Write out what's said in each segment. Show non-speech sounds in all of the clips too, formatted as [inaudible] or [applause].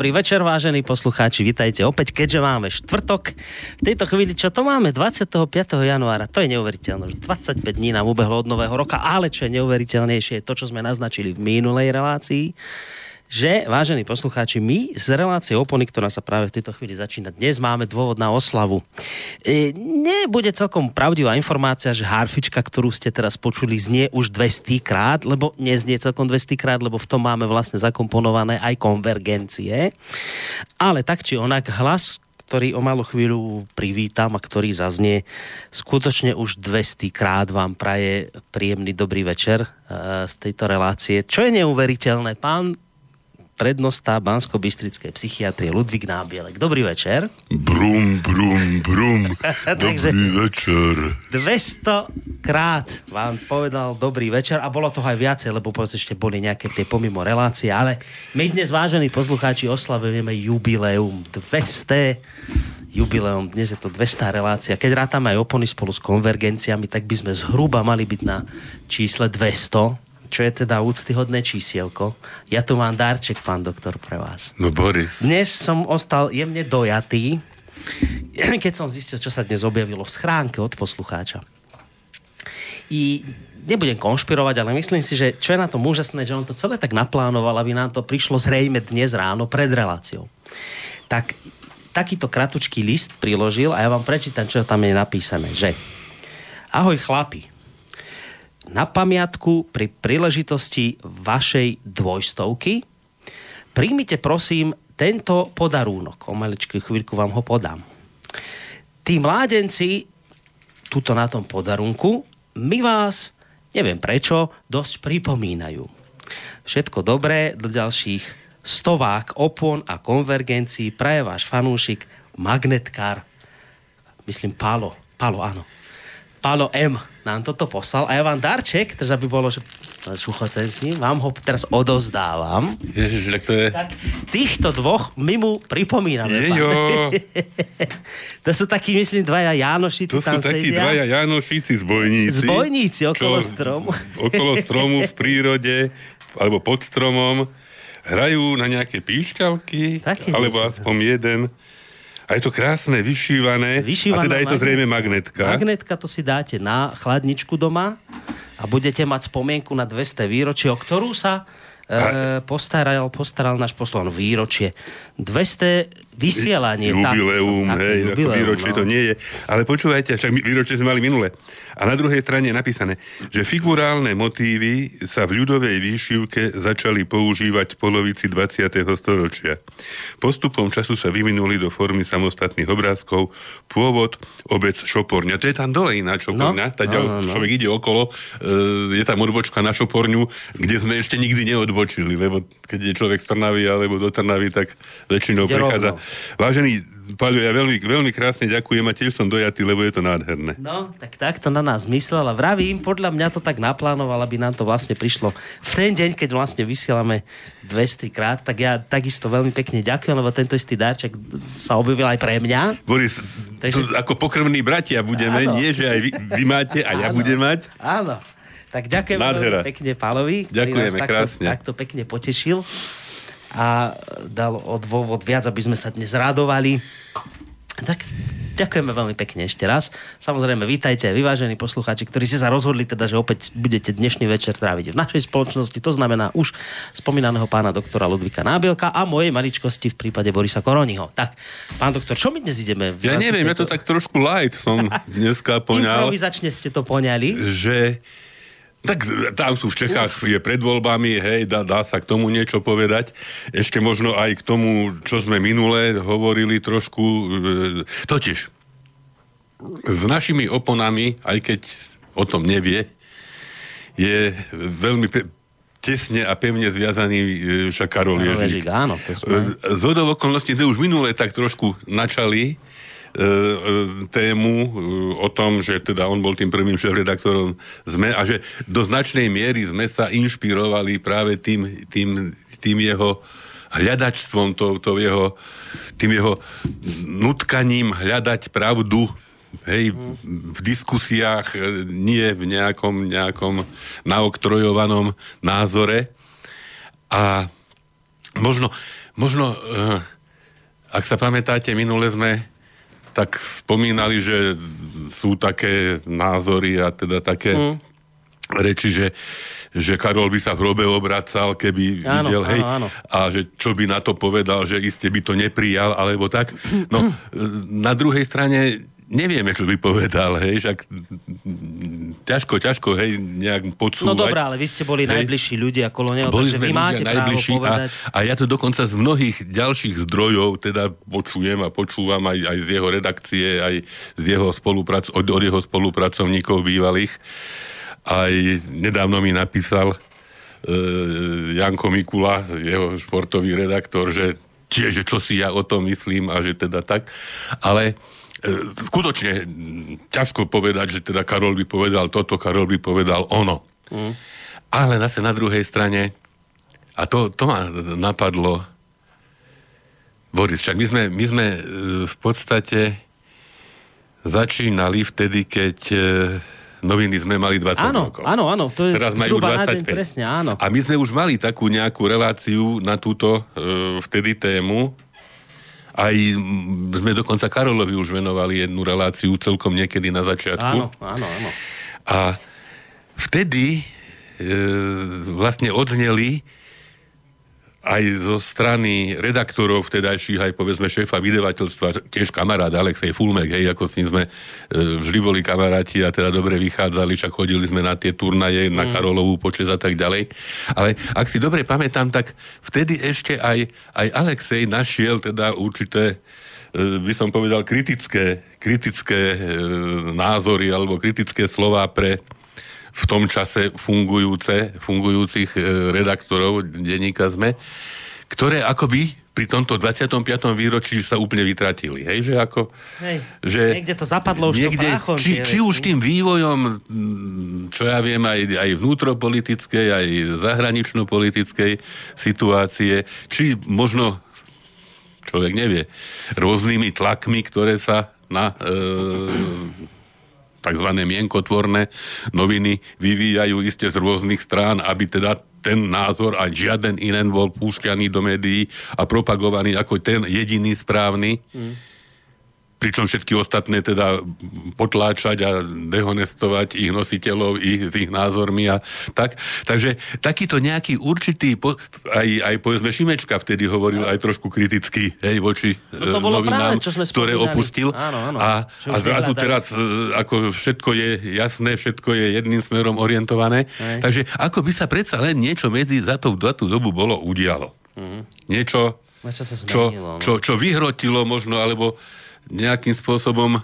Dobrý večer, vážení poslucháči, vitajte opäť, keďže máme štvrtok. V tejto chvíli, čo to máme? 25. januára, to je neuveriteľné, že 25 dní nám ubehlo od nového roka, ale čo je neuveriteľnejšie, je to, čo sme naznačili v minulej relácii, že, vážení poslucháči, my z relácie Opony, ktorá sa práve v tejto chvíli začína, dnes máme dôvod na oslavu. E, nebude celkom pravdivá informácia, že harfička, ktorú ste teraz počuli, znie už 200 krát, lebo neznie celkom 200 krát, lebo v tom máme vlastne zakomponované aj konvergencie. Ale tak či onak hlas, ktorý o malú chvíľu privítam a ktorý zaznie, skutočne už 200 krát vám praje príjemný dobrý večer uh, z tejto relácie. Čo je neuveriteľné, pán prednosta Bansko-Bystrickej psychiatrie Ludvík Nábielek. Dobrý večer. Brum, brum, brum. [laughs] dobrý večer. 200 krát vám povedal dobrý večer a bolo to aj viacej, lebo ešte boli nejaké tie pomimo relácie, ale my dnes, vážení poslucháči, oslavujeme jubileum 200 jubileum, dnes je to 200 relácia. Keď rátame aj opony spolu s konvergenciami, tak by sme zhruba mali byť na čísle 200 čo je teda úctyhodné čísielko. Ja tu mám darček, pán doktor, pre vás. No Boris. Dnes som ostal jemne dojatý, [clears throat] keď som zistil, čo sa dnes objavilo v schránke od poslucháča. I nebudem konšpirovať, ale myslím si, že čo je na tom úžasné, že on to celé tak naplánoval, aby nám to prišlo zrejme dnes ráno pred reláciou. Tak takýto kratučký list priložil a ja vám prečítam, čo tam je napísané, že Ahoj chlapi, na pamiatku pri príležitosti vašej dvojstovky. Príjmite prosím tento podarúnok. O maličkú chvíľku vám ho podám. Tí mládenci, tuto na tom podarunku, my vás, neviem prečo, dosť pripomínajú. Všetko dobré do ďalších stovák opon a konvergencií praje váš fanúšik, magnetkár, myslím Palo, Palo, áno. Palo M nám toto poslal a ja vám darček, takže aby bolo, že ním, vám ho teraz odozdávam. Ježiš, tak to je... Tak, týchto dvoch my mu pripomíname. Jejo. [laughs] to sú takí, myslím, dvaja Jánošici To sú takí sedia. dvaja Jánošici zbojníci. Zbojníci okolo stromu. [laughs] okolo stromu v prírode, alebo pod stromom. Hrajú na nejaké píšťalky, alebo aspoň jeden a je to krásne, vyšívané. vyšívané a teda je to zrejme magnetka. Magnetka to si dáte na chladničku doma a budete mať spomienku na 200 výročie, o ktorú sa e, postaral, postaral náš poslan výročie. 200 vysielanie. Jubileum, tak, hej, jubileum, výročie no. to nie je. Ale počúvajte, však výročie sme mali minule. A na druhej strane je napísané, že figurálne motívy sa v ľudovej výšivke začali používať v polovici 20. storočia. Postupom času sa vyvinuli do formy samostatných obrázkov. Pôvod obec Šoporňa. To je tam dole iná Šoporňa. No, tá no, no, no. Človek ide okolo, e, je tam odbočka na Šoporňu, kde sme ešte nikdy neodbočili, lebo keď je človek z Trnavy alebo do Trnavy, tak väčšinou prechádza. Vážený Paľo, ja veľmi, veľmi krásne ďakujem a tiež som dojatý, lebo je to nádherné. No, tak takto na nás myslel a vravím, podľa mňa to tak naplánoval, aby nám to vlastne prišlo v ten deň, keď vlastne vysielame 200 krát, tak ja takisto veľmi pekne ďakujem, lebo tento istý darček sa objavil aj pre mňa. Boris, Takže... ako pokrvní bratia budeme, áno. nie, že aj vy, vy máte a ja áno. budem mať. Áno. Tak ďakujem veľmi pekne Pálovi, Ďakujeme nás krásne. takto, takto pekne potešil a dal o dôvod viac, aby sme sa dnes radovali. Tak ďakujeme veľmi pekne ešte raz. Samozrejme, vítajte vyvážení poslucháči, ktorí si sa rozhodli teda, že opäť budete dnešný večer tráviť v našej spoločnosti. To znamená už spomínaného pána doktora Ludvika Nábielka a mojej maličkosti v prípade Borisa Koroniho. Tak, pán doktor, čo my dnes ideme? Ja neviem, ja to tak trošku light som [laughs] dneska poňal. Improvizačne ste to poňali. Že tak tam sú v Čechách, je pred voľbami, hej, dá, dá sa k tomu niečo povedať. Ešte možno aj k tomu, čo sme minule hovorili trošku. E, totiž, s našimi oponami, aj keď o tom nevie, je veľmi pe- tesne a pevne zviazaný e, však Karol Ježík. Áno, to sme... Z okolností, už minule tak trošku načali, E, e, tému e, o tom, že teda on bol tým prvým šéf-redaktorom ZME a že do značnej miery sme sa inšpirovali práve tým, tým, tým jeho hľadačstvom, to, to jeho, tým jeho nutkaním hľadať pravdu hej, v diskusiách, nie v nejakom, nejakom naoktrojovanom názore. A Možno, možno ak sa pamätáte, minule sme tak spomínali, že sú také názory a teda také mm. reči, že že Karol by sa v hrobe obracal, keby áno, videl, hej, áno, áno. a že čo by na to povedal, že iste by to neprijal, alebo tak. No, [clears throat] na druhej strane nevieme, čo by povedal, hej, však ťažko, ťažko, hej, nejak podsúvať. No dobré, ale vy ste boli hej. najbližší ľudia okolo neho, boli takže vy máte právo povedať. A, a ja to dokonca z mnohých ďalších zdrojov teda počujem a počúvam aj, aj z jeho redakcie, aj z jeho spoluprac, od, od jeho spolupracovníkov bývalých. Aj nedávno mi napísal e, Janko Mikula, jeho športový redaktor, že tiež, že čo si ja o tom myslím a že teda tak. Ale skutočne ťažko povedať, že teda Karol by povedal toto, Karol by povedal ono. Mm. Ale zase na druhej strane, a to, to ma napadlo, Boris, čak my sme, my sme e, v podstate začínali vtedy, keď e, noviny sme mali 20 áno, rokov. Áno, áno, to je Teraz majú 25. presne, áno. A my sme už mali takú nejakú reláciu na túto vtedy tému, aj sme dokonca Karolovi už venovali jednu reláciu celkom niekedy na začiatku. Áno, áno, áno. A vtedy e, vlastne odzneli aj zo strany redaktorov vtedajších, aj povedzme šéfa vydavateľstva, tiež kamarát Alexej Fulmek, hej, ako s ním sme e, vždy boli kamaráti a teda dobre vychádzali, však chodili sme na tie turnaje, mm. na Karolovú počes a tak ďalej. Ale ak si dobre pamätám, tak vtedy ešte aj, aj Alexej našiel teda určité e, by som povedal kritické, kritické e, názory alebo kritické slova pre v tom čase fungujúce, fungujúcich e, redaktorov denníka ZME, ktoré akoby pri tomto 25. výročí sa úplne vytratili. Hej, že ako... Hej, že niekde to zapadlo už niekde, to či, či už tým vývojom, čo ja viem, aj, aj vnútropolitickej, aj zahranično-politickej situácie, či možno človek nevie, rôznymi tlakmi, ktoré sa na e, tzv. mienkotvorné noviny vyvíjajú iste z rôznych strán, aby teda ten názor a žiaden iný bol púšťaný do médií a propagovaný ako ten jediný správny. Mm pričom všetky ostatné teda potláčať a dehonestovať ich nositeľov i s ich názormi a tak. Takže takýto nejaký určitý, po, aj, aj povedzme Šimečka vtedy hovoril aj trošku kriticky hej, voči no to bolo novinám, práve, čo sme ktoré opustil. Áno, áno, a, a zrazu teraz e, ako všetko je jasné, všetko je jedným smerom orientované. Hej. Takže ako by sa predsa len niečo medzi za tú, za tú dobu bolo udialo. Mm. Niečo, čo, no. čo, čo vyhrotilo možno, alebo nejakým spôsobom e,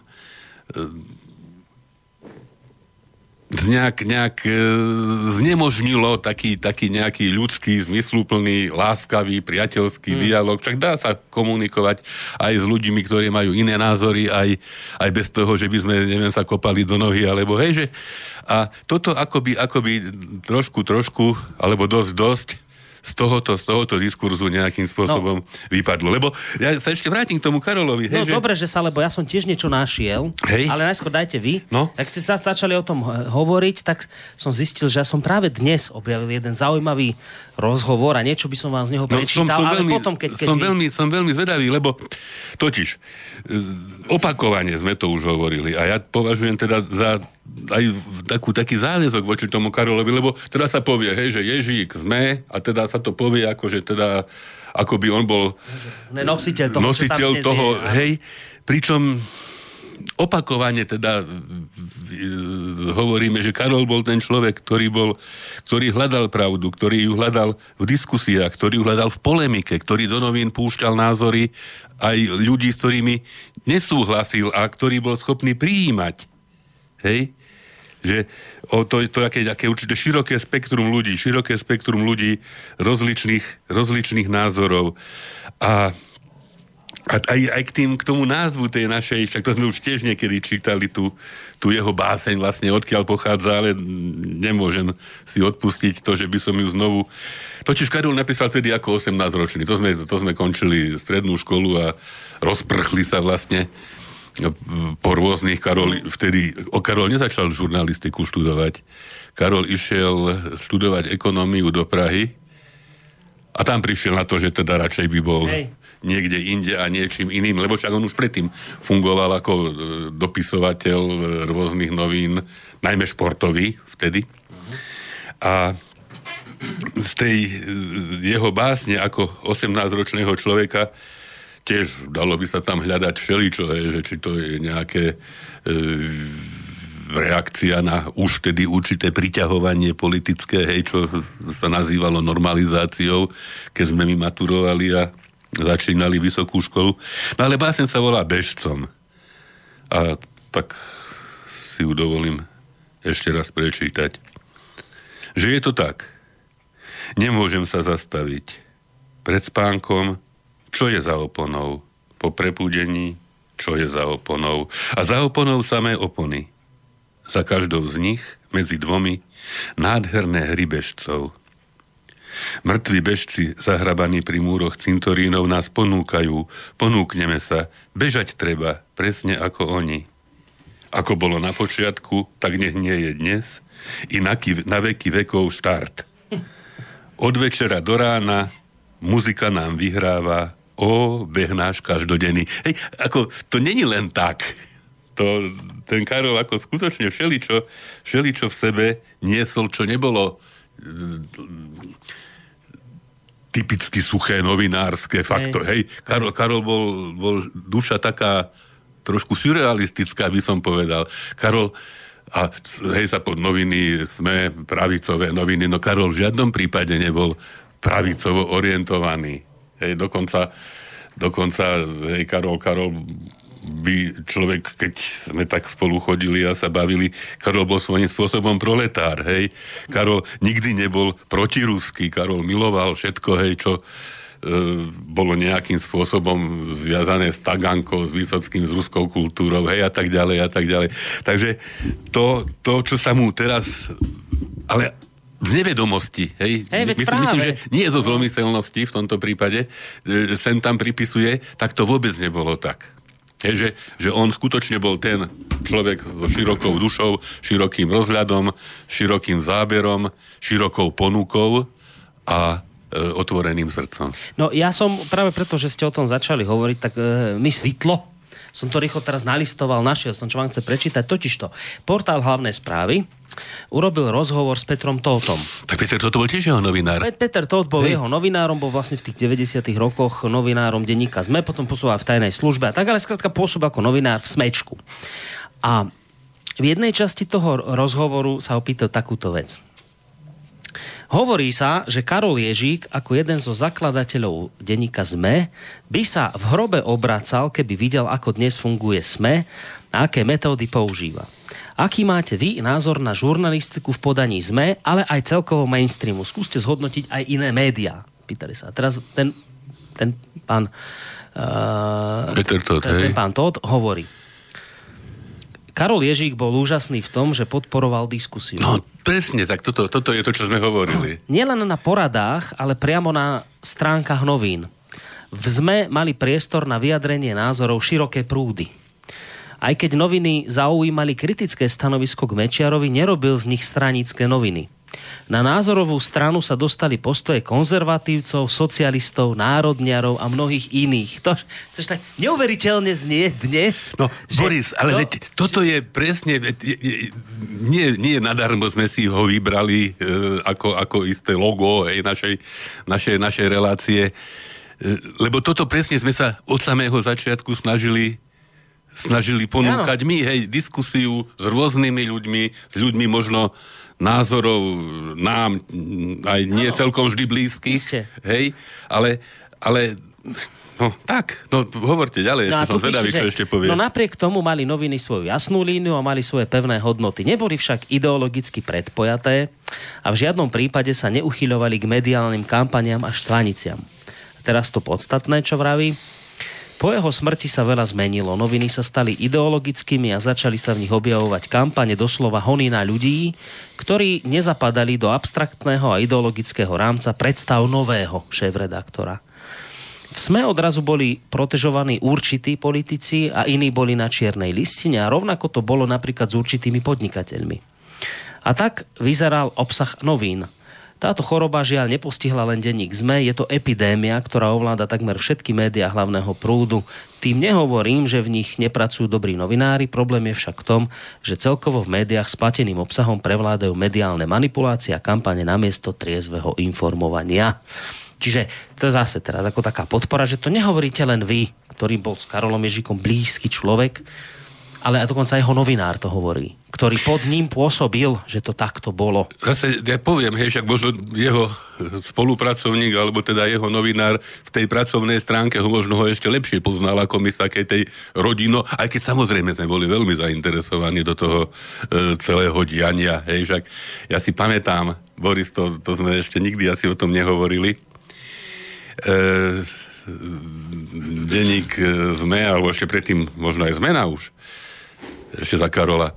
nejak, nejak e, znemožnilo taký, taký nejaký ľudský, zmysluplný, láskavý, priateľský hmm. dialog. Však dá sa komunikovať aj s ľuďmi, ktorí majú iné názory, aj, aj bez toho, že by sme, neviem, sa kopali do nohy, alebo hej, že a toto akoby, akoby trošku, trošku, alebo dosť, dosť z tohoto, z tohoto diskurzu nejakým spôsobom no. vypadlo. Lebo ja sa ešte vrátim k tomu Karolovi. Hej, no že... dobre, že sa, lebo ja som tiež niečo našiel, hej. ale najskôr dajte vy. No. Ak ste sa začali o tom hovoriť, tak som zistil, že ja som práve dnes objavil jeden zaujímavý rozhovor a niečo by som vám z neho prečítal, no, som, som ale veľmi, potom, keď, keď som, vy... veľmi, som veľmi zvedavý, lebo totiž e, opakovane sme to už hovorili a ja považujem teda za aj takú, taký záväzok voči tomu Karolovi, lebo teda sa povie, hej, že Ježík sme a teda sa to povie ako, že teda ako by on bol nositeľ toho, nositeľ toho je, hej, pričom opakovane teda hovoríme, že Karol bol ten človek, ktorý bol, ktorý hľadal pravdu, ktorý ju hľadal v diskusiách, ktorý ju hľadal v polemike, ktorý do novín púšťal názory aj ľudí, s ktorými nesúhlasil a ktorý bol schopný prijímať. Hej? že o to, to aké, aké určité široké spektrum ľudí, široké spektrum ľudí rozličných, rozličných názorov. A a aj, aj k, tým, k tomu názvu tej našej, však to sme už tiež niekedy čítali, tú, tú jeho báseň vlastne, odkiaľ pochádza, ale nemôžem si odpustiť to, že by som ju znovu... Totiž Karol napísal tedy ako 18-ročný. To sme, to sme končili strednú školu a rozprchli sa vlastne po rôznych Karol, vtedy, o Karol nezačal žurnalistiku študovať. Karol išiel študovať ekonómiu do Prahy A tam prišiel na to, že teda radšej by bol Hej. Niekde inde a niečím iným, lebo však on už predtým fungoval ako e, dopisovateľ e, rôznych novín, najmä športový vtedy. A z tej jeho básne ako 18-ročného človeka tiež dalo by sa tam hľadať všeličo, hej, že či to je nejaké e, reakcia na už tedy určité priťahovanie politické, hej, čo sa nazývalo normalizáciou, keď sme my maturovali a začínali vysokú školu. No ale básen sa volá Bežcom. A tak si ju dovolím ešte raz prečítať. Že je to tak. Nemôžem sa zastaviť. Pred spánkom čo je za oponou? Po prebudení, čo je za oponou? A za oponou samé opony. Za každou z nich, medzi dvomi, nádherné hry bežcov. Mŕtvi bežci, zahrabaní pri múroch cintorínov, nás ponúkajú, ponúkneme sa, bežať treba, presne ako oni. Ako bolo na počiatku, tak nech nie je dnes, i na, na veky vekov štart. Od večera do rána muzika nám vyhráva, o, beh náš každodenný. Hej, ako, to není len tak. To, ten Karol ako skutočne všeličo, všeličo v sebe niesol, čo nebolo typicky suché novinárske fakto. Hej, Karol, Karol bol, bol duša taká trošku surrealistická, by som povedal. Karol, a hej sa pod noviny sme pravicové noviny, no Karol v žiadnom prípade nebol pravicovo orientovaný. Hej, dokonca, dokonca hej, Karol, Karol by človek, keď sme tak spolu chodili a sa bavili, Karol bol svojím spôsobom proletár, hej. Karol nikdy nebol protiruský, Karol miloval všetko, hej, čo e, bolo nejakým spôsobom zviazané s Tagankou, s Vysockým, s ruskou kultúrou, hej, a tak ďalej, a tak ďalej. Takže to, to čo sa mu teraz... Ale z nevedomosti. Hej? Hej, myslím, myslím, že nie zo zlomyselnosti v tomto prípade, e, sem tam pripisuje, tak to vôbec nebolo tak. Hej, že, že on skutočne bol ten človek so širokou dušou, širokým rozhľadom, širokým záberom, širokou ponukou a e, otvoreným srdcom. No ja som práve preto, že ste o tom začali hovoriť, tak e, mi svitlo, som to rýchlo teraz nalistoval, našiel som, čo vám chce prečítať, totižto portál hlavnej správy, urobil rozhovor s Petrom Tótom. Tak Peter Tóth bol tiež jeho novinár. Peter Tóth bol Hej. jeho novinárom, bol vlastne v tých 90 rokoch novinárom denníka ZME, potom posúval v tajnej službe a tak, ale skrátka pôsob ako novinár v Smečku. A v jednej časti toho rozhovoru sa opýtal takúto vec. Hovorí sa, že Karol Ježík ako jeden zo zakladateľov denníka ZME by sa v hrobe obracal, keby videl, ako dnes funguje SME a aké metódy používa. Aký máte vy názor na žurnalistiku v podaní ZME, ale aj celkovo mainstreamu? Skúste zhodnotiť aj iné médiá. Pýtali sa. Teraz ten, ten pán uh, Peter Todd, ten, ten pán Todd hovorí. Karol Ježík bol úžasný v tom, že podporoval diskusiu. No presne, tak toto, toto je to, čo sme hovorili. Nielen na poradách, ale priamo na stránkach novín. V ZME mali priestor na vyjadrenie názorov široké prúdy. Aj keď noviny zaujímali kritické stanovisko k Mečiarovi, nerobil z nich stranické noviny. Na názorovú stranu sa dostali postoje konzervatívcov, socialistov, národniarov a mnohých iných. To, to tak neuveriteľne znie dnes. No, že, Boris, ale no, veď, toto je presne, veď, nie, nie nadarmo sme si ho vybrali e, ako, ako isté logo hej, našej, našej, našej relácie, e, lebo toto presne sme sa od samého začiatku snažili snažili ponúkať ano. my, hej, diskusiu s rôznymi ľuďmi, s ľuďmi možno názorov nám aj nie ano. celkom vždy blízkych, hej, ale, ale No tak, no hovorte ďalej, no ešte som zvedavý, čo ešte povie. No napriek tomu mali noviny svoju jasnú líniu a mali svoje pevné hodnoty. Neboli však ideologicky predpojaté a v žiadnom prípade sa neuchyľovali k mediálnym kampaniám a štvaniciam. Teraz to podstatné, čo vraví. Po jeho smrti sa veľa zmenilo. Noviny sa stali ideologickými a začali sa v nich objavovať kampane doslova hony na ľudí, ktorí nezapadali do abstraktného a ideologického rámca predstav nového šéf-redaktora. V SME odrazu boli protežovaní určití politici a iní boli na čiernej listine a rovnako to bolo napríklad s určitými podnikateľmi. A tak vyzeral obsah novín – Táto choroba žiaľ nepostihla len denník ZME, je to epidémia, ktorá ovláda takmer všetky médiá hlavného prúdu. Tým nehovorím, že v nich nepracujú dobrí novinári, problém je však v tom, že celkovo v médiách s plateným obsahom prevládajú mediálne manipulácie a kampane namiesto triezveho informovania. Čiže to zase teraz ako taká podpora, že to nehovoríte len vy, ktorý bol s Karolom Ježikom blízky človek, ale dokonca jeho novinár to hovorí, ktorý pod ním pôsobil, že to takto bolo. Zase ja poviem, hej, však možno jeho spolupracovník, alebo teda jeho novinár v tej pracovnej stránke ho možno ho ešte lepšie poznal ako my sa tej rodino, aj keď samozrejme sme boli veľmi zainteresovaní do toho e, celého diania, hej, však ja si pamätám, Boris, to, to sme ešte nikdy asi o tom nehovorili, e, denník ZME, alebo ešte predtým možno aj zmena už, ešte za Karola, e,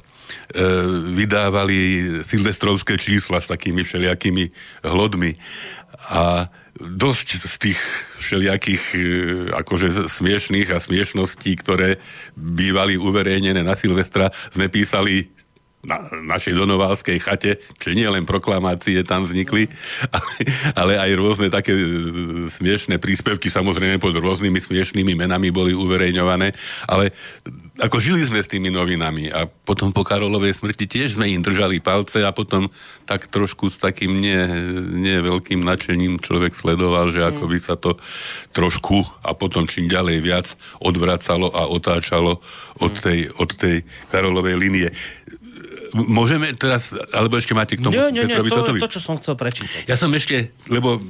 vydávali silvestrovské čísla s takými všelijakými hlodmi. A dosť z tých všelijakých e, akože smiešných a smiešností, ktoré bývali uverejnené na Silvestra, sme písali na našej donovalskej chate, čiže nie len proklamácie tam vznikli, [laughs] ale, ale aj rôzne také e, smiešné príspevky, samozrejme pod rôznymi smiešnými menami boli uverejňované, ale ako žili sme s tými novinami a potom po Karolovej smrti tiež sme im držali palce a potom tak trošku s takým nie, nie veľkým nadšením človek sledoval, že ako by sa to trošku a potom čím ďalej viac odvracalo a otáčalo od tej, od tej Karolovej linie Môžeme teraz, alebo ešte máte k tomu nie, nie, nie, Petrovi to, Totovi? to, čo som chcel prečítať. Ja som ešte, lebo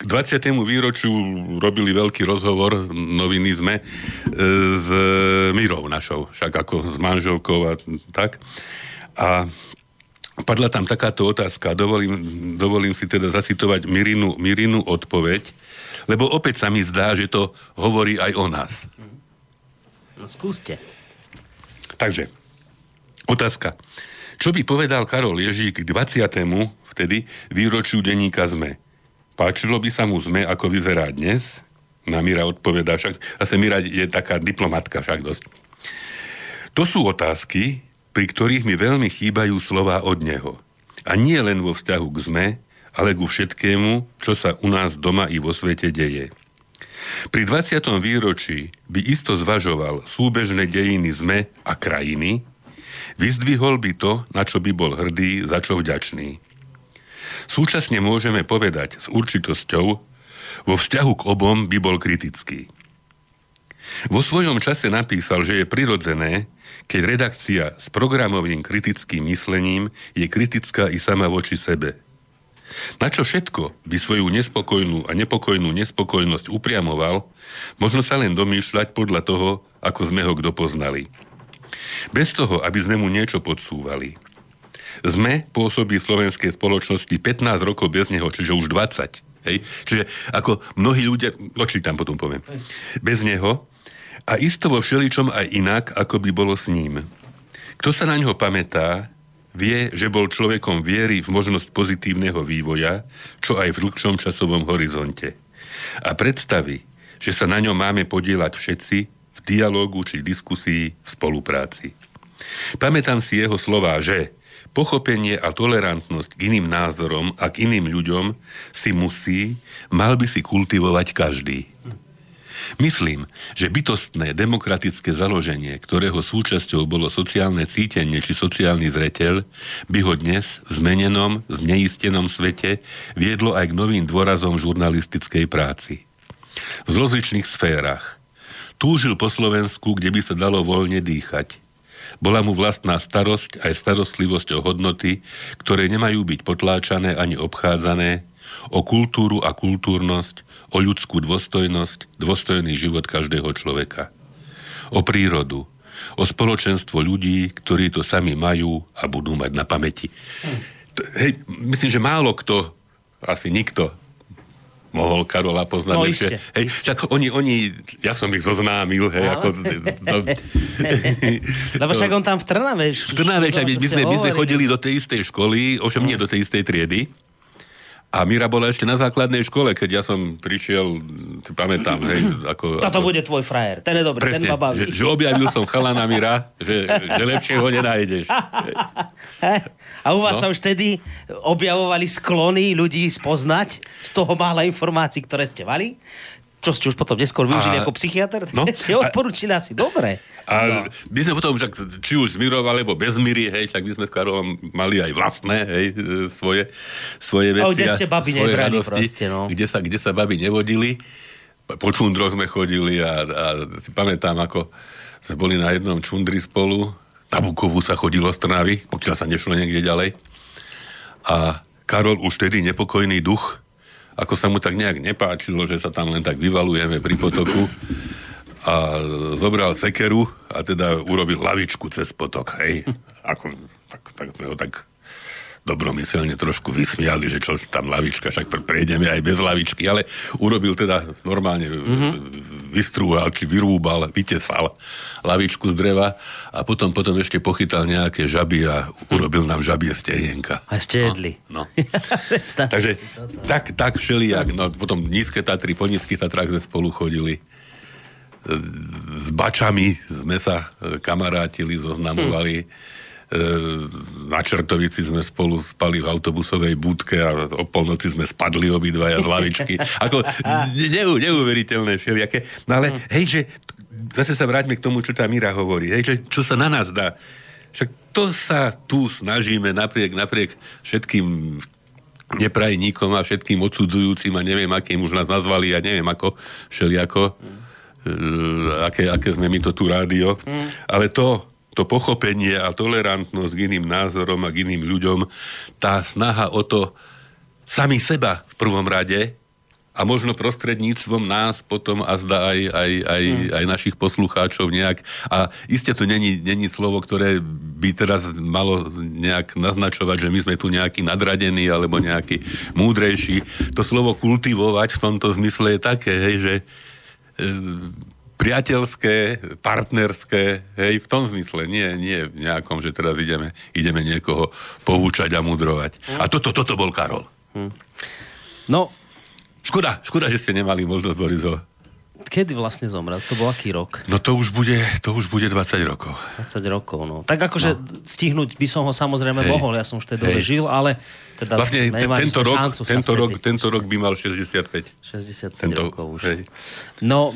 k 20. výročiu robili veľký rozhovor, noviny sme, e, s Mirou našou, však ako s manželkou a tak. A padla tam takáto otázka, dovolím, dovolím si teda zacitovať Mirinu, Mirinu odpoveď, lebo opäť sa mi zdá, že to hovorí aj o nás. No skúste. Takže, Otázka. Čo by povedal Karol Ježík k 20. vtedy výročiu denníka ZME? Páčilo by sa mu ZME, ako vyzerá dnes? Na Mira odpovedá, však zase Mira je taká diplomatka však dosť. To sú otázky, pri ktorých mi veľmi chýbajú slova od neho. A nie len vo vzťahu k ZME, ale ku všetkému, čo sa u nás doma i vo svete deje. Pri 20. výročí by isto zvažoval súbežné dejiny ZME a krajiny, Vyzdvihol by to, na čo by bol hrdý, za čo vďačný. Súčasne môžeme povedať s určitosťou, vo vzťahu k obom by bol kritický. Vo svojom čase napísal, že je prirodzené, keď redakcia s programovým kritickým myslením je kritická i sama voči sebe. Na čo všetko by svoju nespokojnú a nepokojnú nespokojnosť upriamoval, možno sa len domýšľať podľa toho, ako sme ho kto poznali. Bez toho, aby sme mu niečo podsúvali. Sme pôsobí v slovenskej spoločnosti 15 rokov bez neho, čiže už 20. Hej? Čiže ako mnohí ľudia, no tam potom poviem, bez neho a isto vo všeličom aj inak, ako by bolo s ním. Kto sa na ňo pamätá, vie, že bol človekom viery v možnosť pozitívneho vývoja, čo aj v dlhšom časovom horizonte. A predstavy, že sa na ňom máme podielať všetci, v dialógu či diskusii, v spolupráci. Pamätám si jeho slova, že pochopenie a tolerantnosť k iným názorom a k iným ľuďom si musí, mal by si kultivovať každý. Myslím, že bytostné demokratické založenie, ktorého súčasťou bolo sociálne cítenie či sociálny zreteľ, by ho dnes v zmenenom, zneistenom svete viedlo aj k novým dôrazom žurnalistickej práci. V zlozičných sférach, Túžil po Slovensku, kde by sa dalo voľne dýchať. Bola mu vlastná starosť aj starostlivosť o hodnoty, ktoré nemajú byť potláčané ani obchádzané, o kultúru a kultúrnosť, o ľudskú dôstojnosť, dôstojný život každého človeka. O prírodu, o spoločenstvo ľudí, ktorí to sami majú a budú mať na pamäti. Hej, myslím, že málo kto, asi nikto mohol Karola poznať no, lepšie. Hej, však oni, oni, ja som ich zoznámil, hej, no. ako... No, [laughs] Lebo však on tam v Trnave... V Trnave, však my, sme, my sme chodili do tej istej školy, ovšem nie do tej istej triedy, A Mira bola ešte na základnej škole, keď ja som prišiel, si pamätám, hej, ako... Toto ako, bude tvoj frajer, ten je dobrý, presne, ten ma baví. Že, že objavil som chalana Mira, že, že lepšie ho nenájdeš. [laughs] A u vás no? sa už vtedy objavovali sklony ľudí spoznať z toho mála informácií, ktoré ste mali? Čo ste už potom neskôr využili a... ako psychiatr, no? [laughs] ste odporúčili asi dobre. A no. my sme potom, však, či už Mirov, alebo bez Miry, hej, však my sme s Karolom mali aj vlastné, hej, svoje, svoje veci. A kde ste babi nebrali radosti, proste, no. Kde sa, kde sa babi nevodili. Po čundroch sme chodili a, a si pamätám, ako sme boli na jednom čundri spolu. Na Bukovu sa chodilo z Trnavy, pokiaľ sa nešlo niekde ďalej. A Karol už tedy nepokojný duch, ako sa mu tak nejak nepáčilo, že sa tam len tak vyvalujeme pri potoku a zobral sekeru a teda urobil lavičku cez potok, hej. Ako, tak, tak sme ho tak dobromyselne trošku vysmiali, že čo tam lavička, však prejdeme aj bez lavičky, ale urobil teda normálne, mm-hmm. vystrúhal, či vyrúbal, vytesal lavičku z dreva a potom, potom ešte pochytal nejaké žaby a urobil nám žabie stehienka. A ešte jedli. No. no. [laughs] Takže tak, tak všelijak, no potom nízke Tatry, po nízkych Tatrách sme spolu chodili s bačami sme sa kamarátili, zoznamovali. Hm na Čertovici sme spolu spali v autobusovej budke a o polnoci sme spadli obidvaja z lavičky. [laughs] Ako ne, neuveriteľné všelijaké. No ale hej, že zase sa vráťme k tomu, čo tá Mira hovorí. Hej, že čo sa na nás dá. Však to sa tu snažíme napriek, napriek všetkým neprajníkom a všetkým odsudzujúcim a neviem, akým už nás nazvali a neviem ako, všelijako, mm. aké, aké sme my to tu rádio. Mm. Ale to, to pochopenie a tolerantnosť k iným názorom a k iným ľuďom, tá snaha o to sami seba v prvom rade a možno prostredníctvom nás potom a zdá aj, aj, aj, hmm. aj našich poslucháčov nejak. A iste to není, není slovo, ktoré by teraz malo nejak naznačovať, že my sme tu nejaký nadradení alebo nejaký múdrejší. To slovo kultivovať v tomto zmysle je také, hej, že e, priateľské, partnerské, hej, v tom zmysle, nie, nie v nejakom, že teraz ideme, ideme niekoho poučať a mudrovať. A toto, toto bol Karol. Hm. No. Škoda, škoda, že ste nemali možnosť Boris ho Kedy vlastne zomrel? To bol aký rok? No to už bude, to už bude 20 rokov. 20 rokov, no. Tak akože no. stihnúť by som ho samozrejme Hej. mohol, ja som už tej dobe žil, ale teda vlastne tento rok, tento, rok, tento rok by mal 65. 65 tento, rokov už. Hej. No,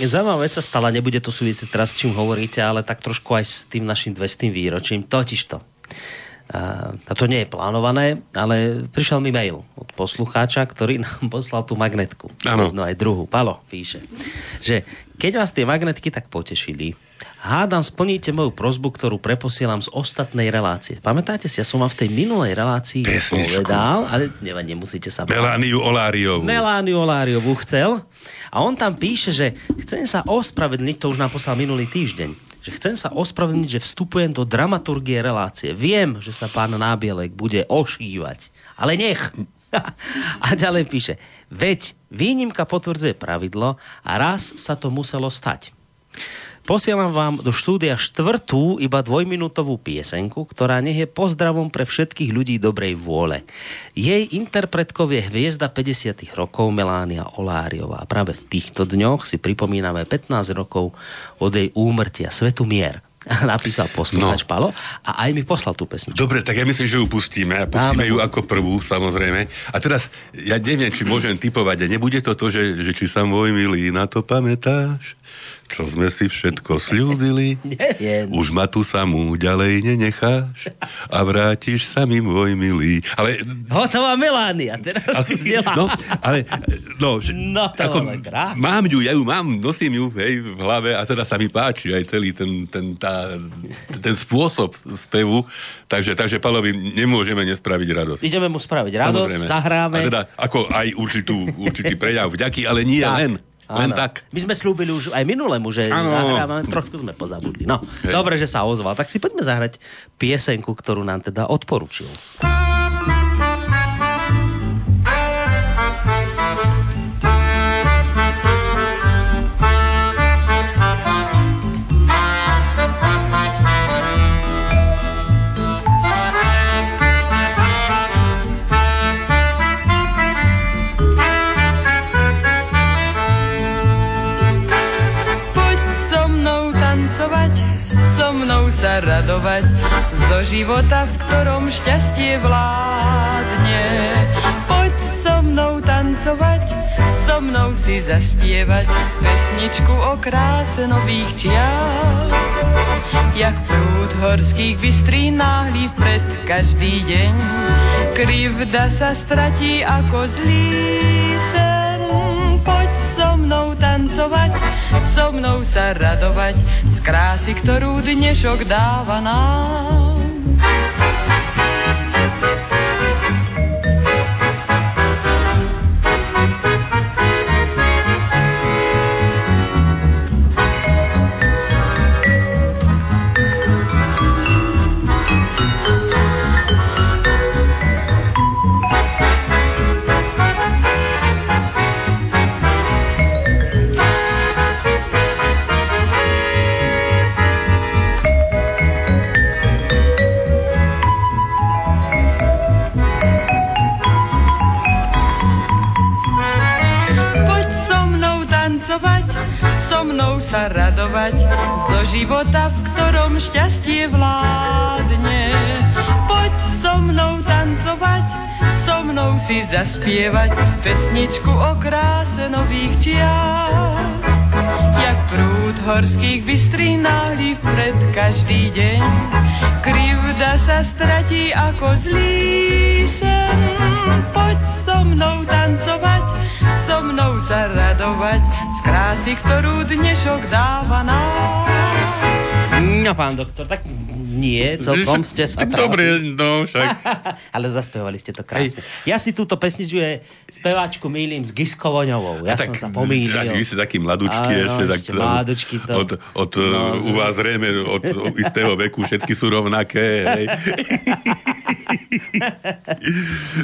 zaujímavá vec sa stala, nebude to súvisieť teraz, s čím hovoríte, ale tak trošku aj s tým našim 200 výročím. Totiž to. A to nie je plánované, ale prišiel mi mail od poslucháča, ktorý nám poslal tú magnetku. Áno. No aj druhú. Palo píše, že keď vás tie magnetky tak potešili, hádam splníte moju prozbu, ktorú preposielam z ostatnej relácie. Pamätáte si, ja som vám v tej minulej relácii Pesničku. povedal, ale nevadí, nemusíte sa... Melániu Oláriovú. Melániu Oláriovú chcel. A on tam píše, že chcem sa ospravedlniť, to už nám poslal minulý týždeň že chcem sa ospravedlniť, že vstupujem do dramaturgie relácie. Viem, že sa pán Nábielek bude ošívať, ale nech. [laughs] A ďalej píše, veď výnimka potvrdzuje pravidlo a raz sa to muselo stať. Posielam vám do štúdia štvrtú, iba dvojminútovú piesenku, ktorá nech je pozdravom pre všetkých ľudí dobrej vôle. Jej interpretkou je hviezda 50. rokov Melánia Oláriová. Práve v týchto dňoch si pripomíname 15 rokov od jej úmrtia Svetu mier. [laughs] napísal poslucháč no. Palo a aj mi poslal tú pesničku. Dobre, tak ja myslím, že ju pustíme a pustíme Dáme. ju ako prvú, samozrejme. A teraz, ja neviem, či môžem typovať, a nebude to to, že, že či sa môj milý na to pamätáš? Čo sme si všetko slúbili. [laughs] Neviem. Už ma tu samú ďalej nenecháš a vrátiš sa mi môj milý. Ale... Hotová Melánia, teraz ale, no, ale, no, no to ako, mám ju, ja ju mám, nosím ju hej, v hlave a teda sa mi páči aj celý ten, ten, tá, ten spôsob spevu, takže, takže Palovi nemôžeme nespraviť radosť. Ideme mu spraviť radosť, Samozrejme. zahráme. A teda ako aj určitú, určitý prejav vďaky, ale nie tak. len. Len Áno. tak. My sme slúbili už aj minulému, že zahrávame, trošku sme pozabudli. No, Hej. dobre, že sa ozval. Tak si poďme zahrať piesenku, ktorú nám teda odporučil. Života, v ktorom šťastie vládne. Poď so mnou tancovať, so mnou si zaspievať pesničku o kráse nových čiar. Jak prúd horských bystrí náhli pred každý deň, krivda sa stratí ako zlý sen. Poď so mnou tancovať, so mnou sa radovať z krásy, ktorú dnešok dáva nám. Thank you. Krásy, ktorú dnešok dáva nám. No, pán doktor, tak nie, celkom ste sa Dobre, no však. [laughs] Ale zaspevali ste to krásne. Ej. Ja si túto pesničku je speváčku milím s Giskovoňovou. Ja tak, som sa pomýlil. Tak vy ste taký mladúčky Áno, ešte. Tak, mladúčky to. Od, od no, u vás zrejme od, od istého veku všetky sú rovnaké. Hej. [laughs]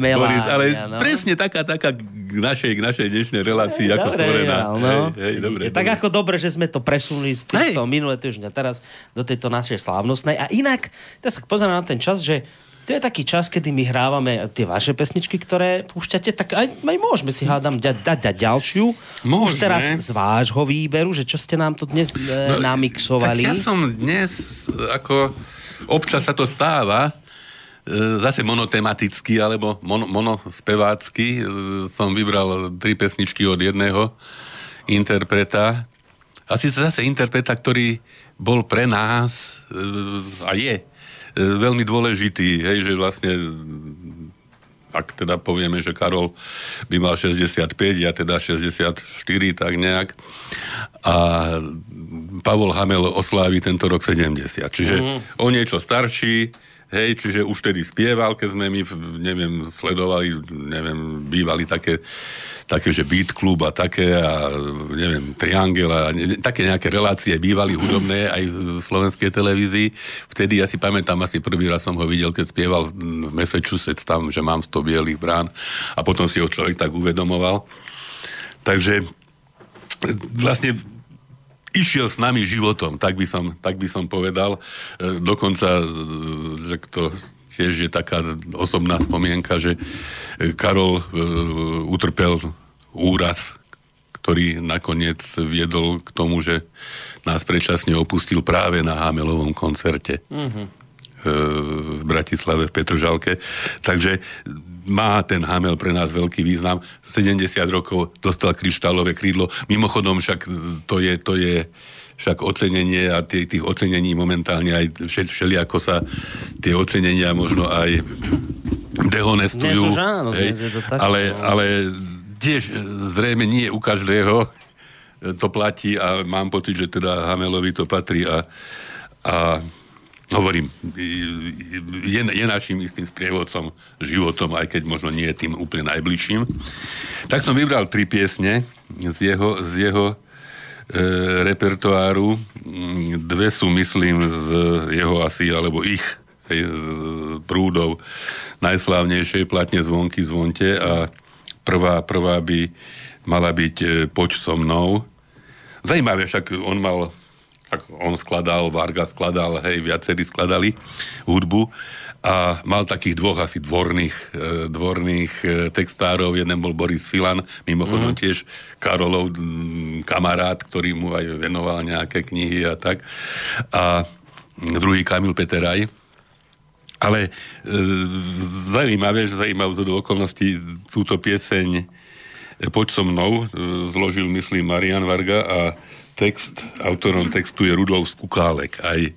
Melánia, Boris, ale no. presne taká, taká k našej, k našej dnešnej relácii, ako dobre, stvorená. No. Hej, hej, dobre, tak dobre. ako dobre, že sme to presunuli z týchto minulé týždňa teraz do tejto našej slávnostnej. A inak, teraz sa pozerám na ten čas, že to je taký čas, kedy my hrávame tie vaše pesničky, ktoré púšťate, tak aj, aj môžeme si hádam dať, dať, dať ďalšiu. Môžeme. Už teraz z vášho výberu, že čo ste nám tu dnes e, no, namixovali. Tak ja som dnes, ako občas sa to stáva, e, zase monotematicky alebo mon, monospevácky. E, som vybral tri pesničky od jedného interpreta. Asi zase interpreta, ktorý bol pre nás a je E, veľmi dôležitý, hej, že vlastne ak teda povieme, že Karol by mal 65, ja teda 64, tak nejak. A Pavol Hamel oslávi tento rok 70. Čiže mm. o niečo starší, Hej, čiže už tedy spieval, keď sme my, neviem, sledovali, neviem, bývali také, také že beat klub a také a neviem, triangel a ne, také nejaké relácie bývali hudobné aj v slovenskej televízii. Vtedy ja si pamätám, asi prvý raz som ho videl, keď spieval v Massachusetts tam, že mám 100 bielých brán a potom si ho človek tak uvedomoval. Takže vlastne išiel s nami životom, tak by som, tak by som povedal. E, dokonca, e, že to tiež je taká osobná spomienka, že e, Karol utrpel úraz, ktorý nakoniec viedol k tomu, že nás predčasne opustil práve na Hamelovom koncerte. Mm-hmm v Bratislave, v Petržalke. Takže má ten Hamel pre nás veľký význam. 70 rokov dostal kryštálové krídlo. Mimochodom však to je, to je však ocenenie a tých, tých ocenení momentálne aj všelijako sa tie ocenenia možno aj dehonestujú. Dnes áno, hej, dnes je to tak, ale, no. ale tiež zrejme nie u každého to platí a mám pocit, že teda Hamelovi to patrí a, a hovorím, je, je našim istým sprievodcom životom, aj keď možno nie je tým úplne najbližším. Tak som vybral tri piesne z jeho, z jeho repertoáru. Dve sú, myslím, z jeho asi, alebo ich hej, prúdov najslávnejšej platne Zvonky zvonte a prvá, prvá by mala byť e, Poď so mnou. Zajímavé, však on mal on skladal, Varga skladal, hej, viacerí skladali hudbu a mal takých dvoch asi dvorných, e, dvorných e, textárov. Jeden bol Boris Filan, mimochodom mm. tiež Karolov kamarát, ktorý mu aj venoval nejaké knihy a tak. A druhý Kamil Peteraj. Ale e, zaujímavé, že zaujímavú do okolností túto pieseň Poď so mnou e, zložil, myslím, Marian Varga a text, autorom textu je Rudolf Skukálek. Aj, e,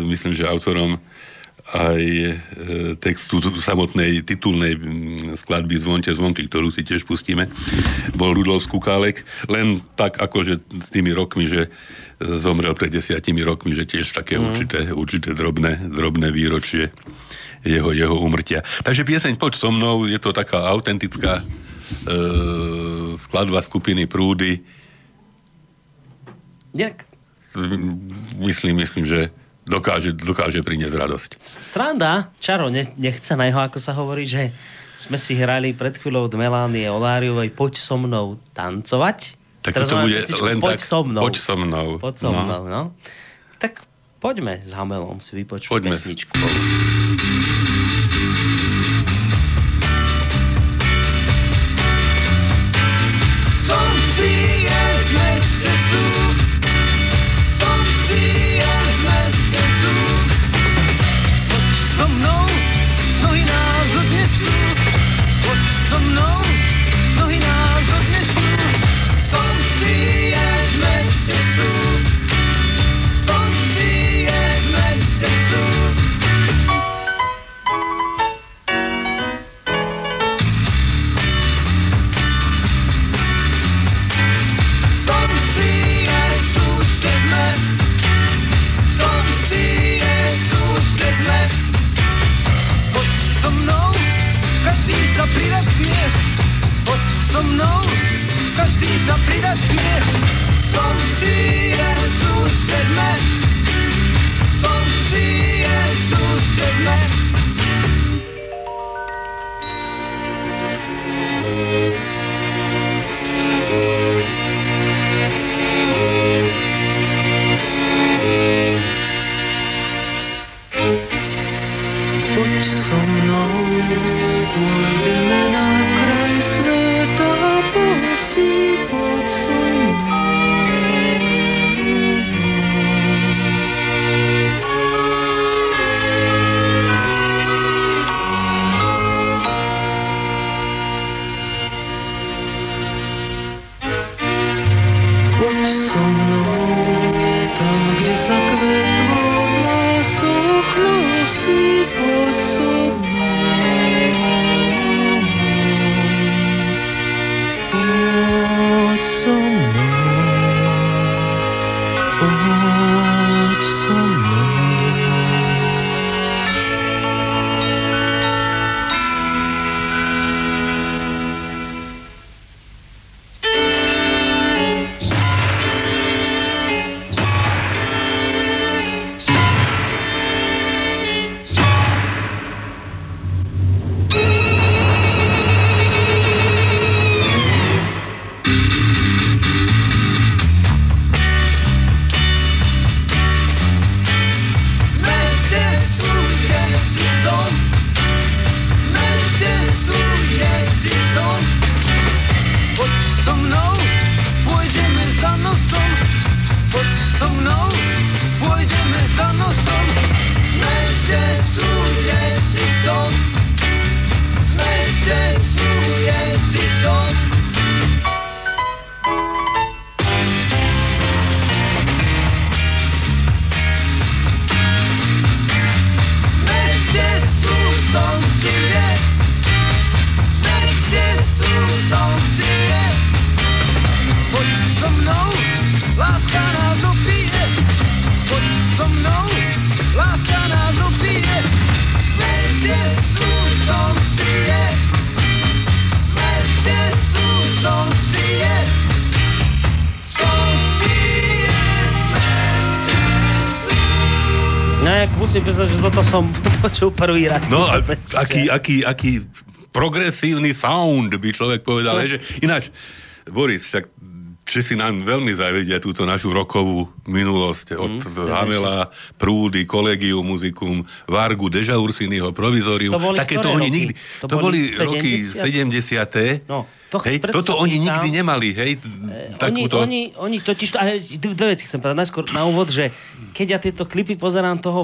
myslím, že autorom aj e, textu samotnej titulnej skladby Zvonte zvonky, ktorú si tiež pustíme, bol Rudolf Skukálek, len tak akože s tými rokmi, že zomrel pred desiatimi rokmi, že tiež také mm. určité, určité drobné, drobné výročie jeho, jeho umrtia. Takže pieseň Poď so mnou, je to taká autentická e, skladba skupiny Prúdy. Jak? Myslím, myslím, že dokáže, dokáže priniesť radosť. Sranda, Čaro, ne, nechce na jeho, ako sa hovorí, že sme si hrali pred chvíľou od Melánie Oláriovej Poď so mnou tancovať. Tak Teraz to bude pesičku, len poď tak, so mnou. Poď so mnou. Poď so no. mnou, no. Tak poďme s Hamelom si vypočuť poďme pesničku. Spolu. Počul prvý raz. No a aký, aký, aký progresívny sound by človek povedal. Že, ináč, Boris, však si nám veľmi zavedia túto našu rokovú minulosť. Od mm, Hamela, Prúdy, Kolegium Muzikum, Vargu, Deja Ursiniho, Provizorium. To boli Také to oni nikdy... To, to boli, boli roky 70. No, to, hej, toto oni tam, nikdy nemali, hej, eh, takúto... Oni, oni, oni totiž, ale dve veci chcem povedať, najskôr na úvod, že keď ja tieto klipy pozerám toho,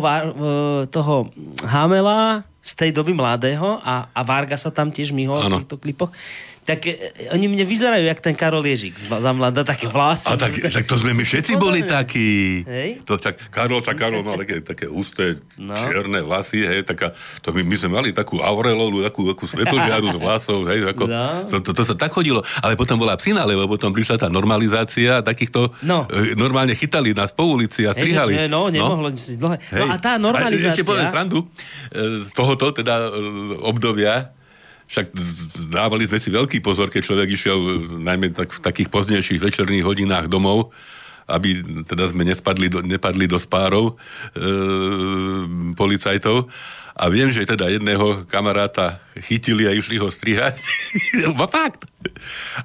toho Hamela z tej doby mladého a, a Varga sa tam tiež myhol v týchto klipoch, tak e, oni mne vyzerajú, jak ten Karol Ježik za mladá, také vlasy. A tak, tak to sme my všetci boli takí. Hej? To, tak, Karol, tak Karol mal také, také ústé, no. čierne vlasy, hej, taká, to my, my sme mali takú aurelovú, takú, takú svetožiaru z vlasov, hej, ako, no. to, to, to, sa tak chodilo. Ale potom bola psina, lebo potom prišla tá normalizácia a takýchto no. E, normálne chytali nás po ulici a strihali. Hej, že, no, nemohlo no. dlhé. No a tá normalizácia... A ešte poviem srandu, e, z tohoto teda obdobia, však dávali sme si veľký pozor, keď človek išiel najmä tak, v takých pozdnejších večerných hodinách domov, aby teda sme nespadli do, nepadli do spárov e, policajtov. A viem, že teda jedného kamaráta chytili a išli ho strihať. [laughs] Fakt.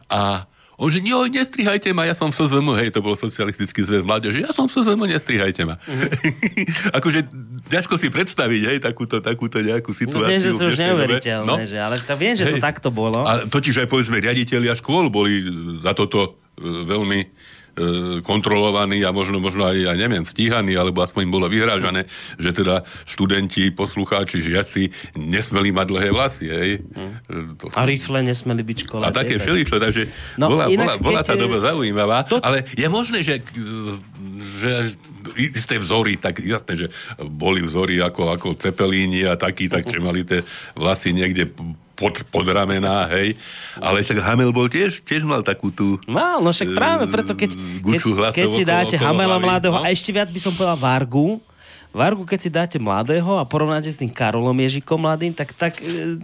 A on že, jo, nestrihajte ma, ja som SZM, hej, to bol socialistický zväz mládeže, ja som SZM, nestrihajte ma. Uh-huh. [laughs] akože ťažko si predstaviť, hej, takúto, takúto nejakú situáciu. No, viem, že to už neuveriteľné, no? že, ale to viem, že hej. to takto bolo. A totiž aj povedzme, riaditeľia škôl boli za toto e, veľmi kontrolovaní a možno, možno aj, ja neviem, stíhaní, alebo aspoň bolo vyhrážané, že teda študenti, poslucháči, žiaci nesmeli mať dlhé vlasy. Hej. To... A rifle nesmeli byť škola. A také všeličo, takže no, bola, bola, bola tá doba zaujímavá, to... ale je možné, že, že isté vzory, tak jasné, že boli vzory ako, ako cepelíni a takí, tak, že mali tie vlasy niekde pod, pod ramená, hej. Ale však Hamel bol tiež, tiež mal takú tú... Mal, no však práve preto, keď, keď, keď si dáte Hamela mladého no? a ešte viac by som povedal Vargu, Vargu, keď si dáte mladého a porovnáte s tým Karolom Ježikom mladým, tak, tak e,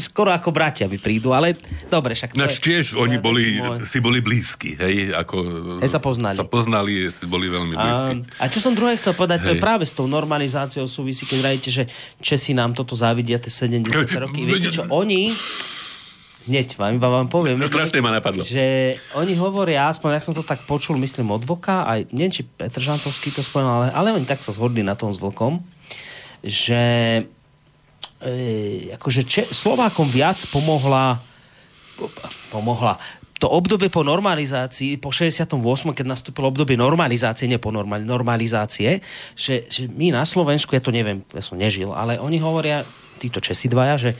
skoro ako bratia by prídu, ale dobre, však... Nač tiež je, oni boli, môj... si boli blízki, hej, ako... Hej, sa poznali. Sa poznali, si boli veľmi blízki. A, a čo som druhé chcel povedať, hej. to je práve s tou normalizáciou súvisí, keď radíte, že Česi nám toto závidia, tie 70 [laughs] roky. Viete čo, oni hneď vám, iba vám poviem. No, strašne ma napadlo. Že oni hovoria, aspoň ja som to tak počul, myslím od Vlka, aj neviem, či Petr Žantovský to spomenul, ale, ale oni tak sa zhodli na tom s Vlkom, že e, akože Če, Slovákom viac pomohla pomohla to obdobie po normalizácii, po 68., keď nastúpilo obdobie normalizácie, nie po normal, normalizácie, že, že my na Slovensku, ja to neviem, ja som nežil, ale oni hovoria, títo Česi dvaja, že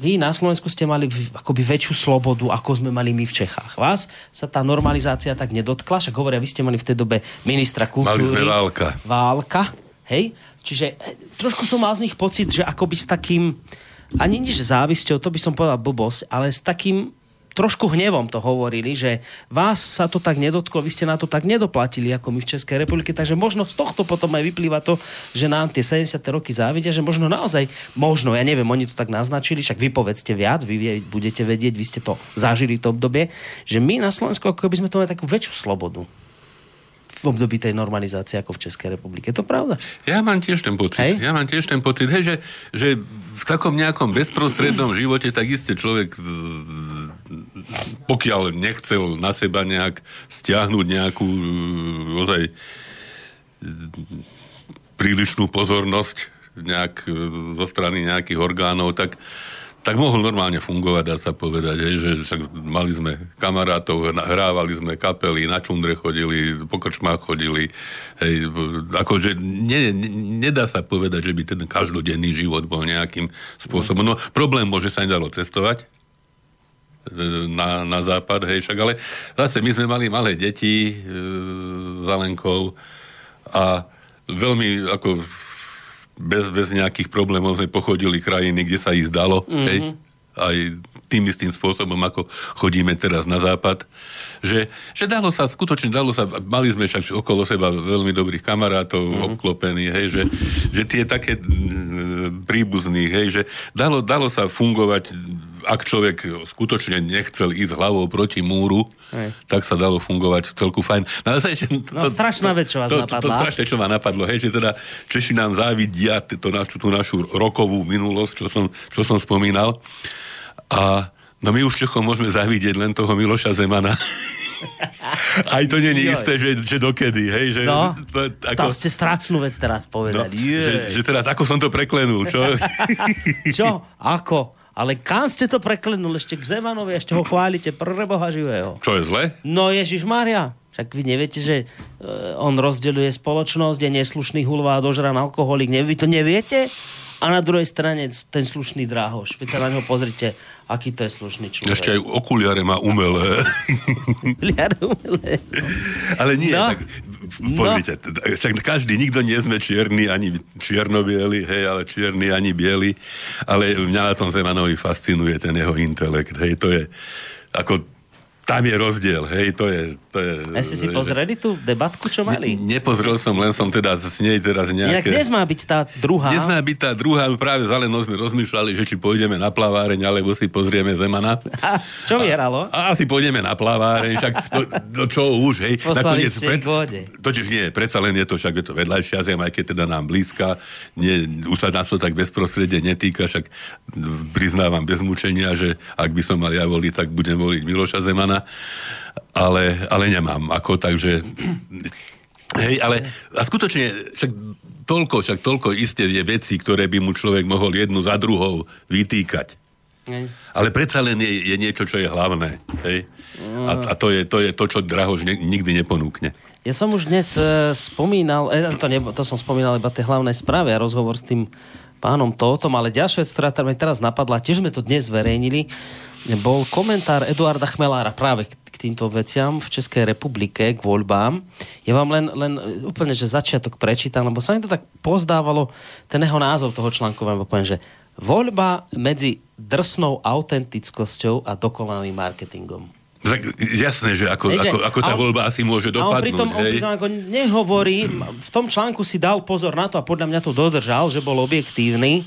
vy na Slovensku ste mali akoby väčšiu slobodu, ako sme mali my v Čechách. Vás sa tá normalizácia tak nedotkla, však hovoria, vy ste mali v tej dobe ministra kultúry. Mali sme válka. Válka, hej? Čiže eh, trošku som mal z nich pocit, že akoby s takým, ani nič závisťou, to by som povedal blbosť, ale s takým trošku hnevom to hovorili, že vás sa to tak nedotklo, vy ste na to tak nedoplatili ako my v Českej republike, takže možno z tohto potom aj vyplýva to, že nám tie 70. roky závidia, že možno naozaj, možno, ja neviem, oni to tak naznačili, však vy povedzte viac, vy budete vedieť, vy ste to zažili to obdobie, že my na Slovensku ako by sme to mali takú väčšiu slobodu v období tej normalizácie ako v Českej republike. Je to pravda? Ja mám tiež ten pocit. Hej? Ja mám tiež ten pocit, hej, že, že v takom nejakom bezprostrednom živote tak isté človek pokiaľ nechcel na seba nejak stiahnuť nejakú ozaj prílišnú pozornosť nejak zo strany nejakých orgánov, tak tak mohol normálne fungovať, dá sa povedať, hej, že však mali sme kamarátov, hrávali sme kapely, na čundre chodili, po krčmách chodili, hej, akože ne, ne, nedá sa povedať, že by ten každodenný život bol nejakým spôsobom. No, problém môže sa nedalo cestovať, e, na, na západ, hej, však, ale zase my sme mali malé deti e, za Lenkou a veľmi ako bez, bez nejakých problémov sme pochodili krajiny, kde sa ísť dalo. Mm-hmm. Hej? Aj tým istým spôsobom, ako chodíme teraz na západ. Že, že dalo sa, skutočne dalo sa, mali sme však okolo seba veľmi dobrých kamarátov, mm-hmm. obklopení, hej, že, že tie také príbuzných, hej, že dalo, dalo sa fungovať ak človek skutočne nechcel ísť hlavou proti múru, hej. tak sa dalo fungovať celku fajn. No, ale to, no strašná vec, čo vás to, napadla. To, to, to strašne, čo ma napadlo, hej, že teda Češi nám závidia to, tú našu rokovú minulosť, čo som, čo som spomínal. A no my už Čechom môžeme závidieť len toho Miloša Zemana, [laughs] Aj to nie je isté, že, že dokedy, hej? Že, no, to, ako... to ste strašnú vec teraz povedali. No, že, že teraz ako som to preklenul, čo? [laughs] čo? Ako? Ale kam ste to preklenul ešte k Zemanovi, ešte ho chválite, preboha živého. Čo je zle? No Ježiš Maria. Však vy neviete, že uh, on rozdeľuje spoločnosť, je neslušný hulvá, dožran alkoholik. Vy to neviete? A na druhej strane ten slušný dráhoš. Keď sa na neho pozrite, aký to je slušný človek. Ešte aj okuliare má umelé. okuliare umelé. Ale nie, no. tak pozrite, no. však každý, nikto nie sme čierni, ani čierno-bieli, hej, ale čierni ani bieli, ale mňa na tom Zemanovi fascinuje ten jeho intelekt, hej, to je ako tam je rozdiel, hej, to je... To je A ste si pozreli tú debatku, čo mali? Ne, nepozrel som, len som teda s nej teraz nejaké... Inak dnes má byť tá druhá. Dnes má byť tá druhá, práve za Lenou sme rozmýšľali, že či pôjdeme na plaváreň, alebo si pozrieme Zemana. [laughs] A čo vyhralo? A, a asi pôjdeme na plaváreň, však no, no čo už, hej. Poslali Nakoniec, pred, Totiž nie, predsa len je to, však je to vedľajšia zem, aj keď teda nám blízka, nie, už sa nás to tak bezprostredne netýka, však priznávam bez mučenia, že ak by som mal ja voliť, tak budem voliť Miloša Zemana ale, ale nemám. Ako, takže... Hej, ale a skutočne, však toľko, však toľko isté je veci, ktoré by mu človek mohol jednu za druhou vytýkať. Hej. Ale predsa len je, je niečo, čo je hlavné. Hej? A, a to, je, to je to, čo Drahož ne, nikdy neponúkne. Ja som už dnes uh, spomínal, eh, to, ne, to som spomínal iba tie hlavné správy a rozhovor s tým pánom Tótom, ale ďalšia vec, ktorá mi teraz napadla, tiež sme to dnes zverejnili, bol komentár Eduarda Chmelára práve k, týmto veciam v Českej republike, k voľbám. Ja vám len, len úplne, že začiatok prečítam, lebo sa mi to tak pozdávalo, ten jeho názov toho článku vám poviem, že voľba medzi drsnou autentickosťou a dokonalým marketingom. Tak jasné, že ako, Ježe, ako, ako tá voľba asi môže dopadnúť. A on pritom, on pritom ako nehovorí, v tom článku si dal pozor na to a podľa mňa to dodržal, že bol objektívny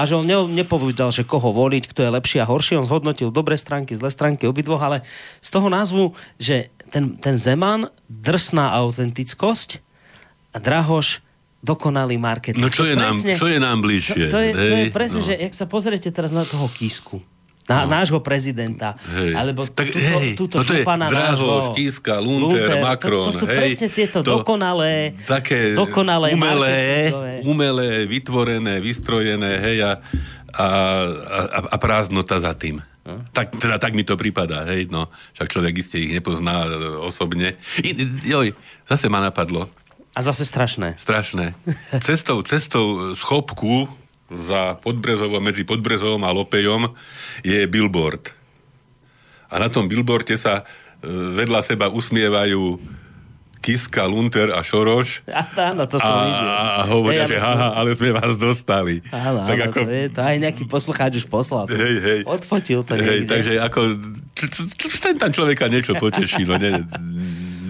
a že on ne, nepovedal, že koho voliť, kto je lepší a horší. On zhodnotil dobré stránky, zlé stránky obidvoch, ale z toho názvu, že ten, ten Zeman, drsná autentickosť a Drahoš, dokonalý marketing. No čo je, presne, nám, čo je nám bližšie? To, to, je, to je presne, no. že ak sa pozriete teraz na toho Kisku, na, no. nášho prezidenta. Hej. Alebo tak, túto, hej, túto no to je Draho, Škíska, Lunter, Lunter, Macron. To, to sú hej, presne tieto to, dokonalé, také dokonalé umelé, umelé, vytvorené, vystrojené, hej, a, a, a, a prázdnota za tým. Hm? Tak, teda tak mi to prípada, hej, no. Však človek iste ich nepozná e, osobne. I, joj, zase ma napadlo. A zase strašné. Strašné. Cestou, cestou schopku za Podbrezovom, medzi Podbrezovom a Lopejom je billboard. A na tom billboarde sa e, vedľa seba usmievajú Kiska, Lunter a Šoroš. Áno, to som a, videl. A hovoria, hej, že haha, ale sme vás dostali. Áno, tak áno, ako... to, je, to aj nejaký poslucháč už poslal. Hej, hej. Odfotil to hej, Takže ako, ten tam človeka niečo poteší, no ne,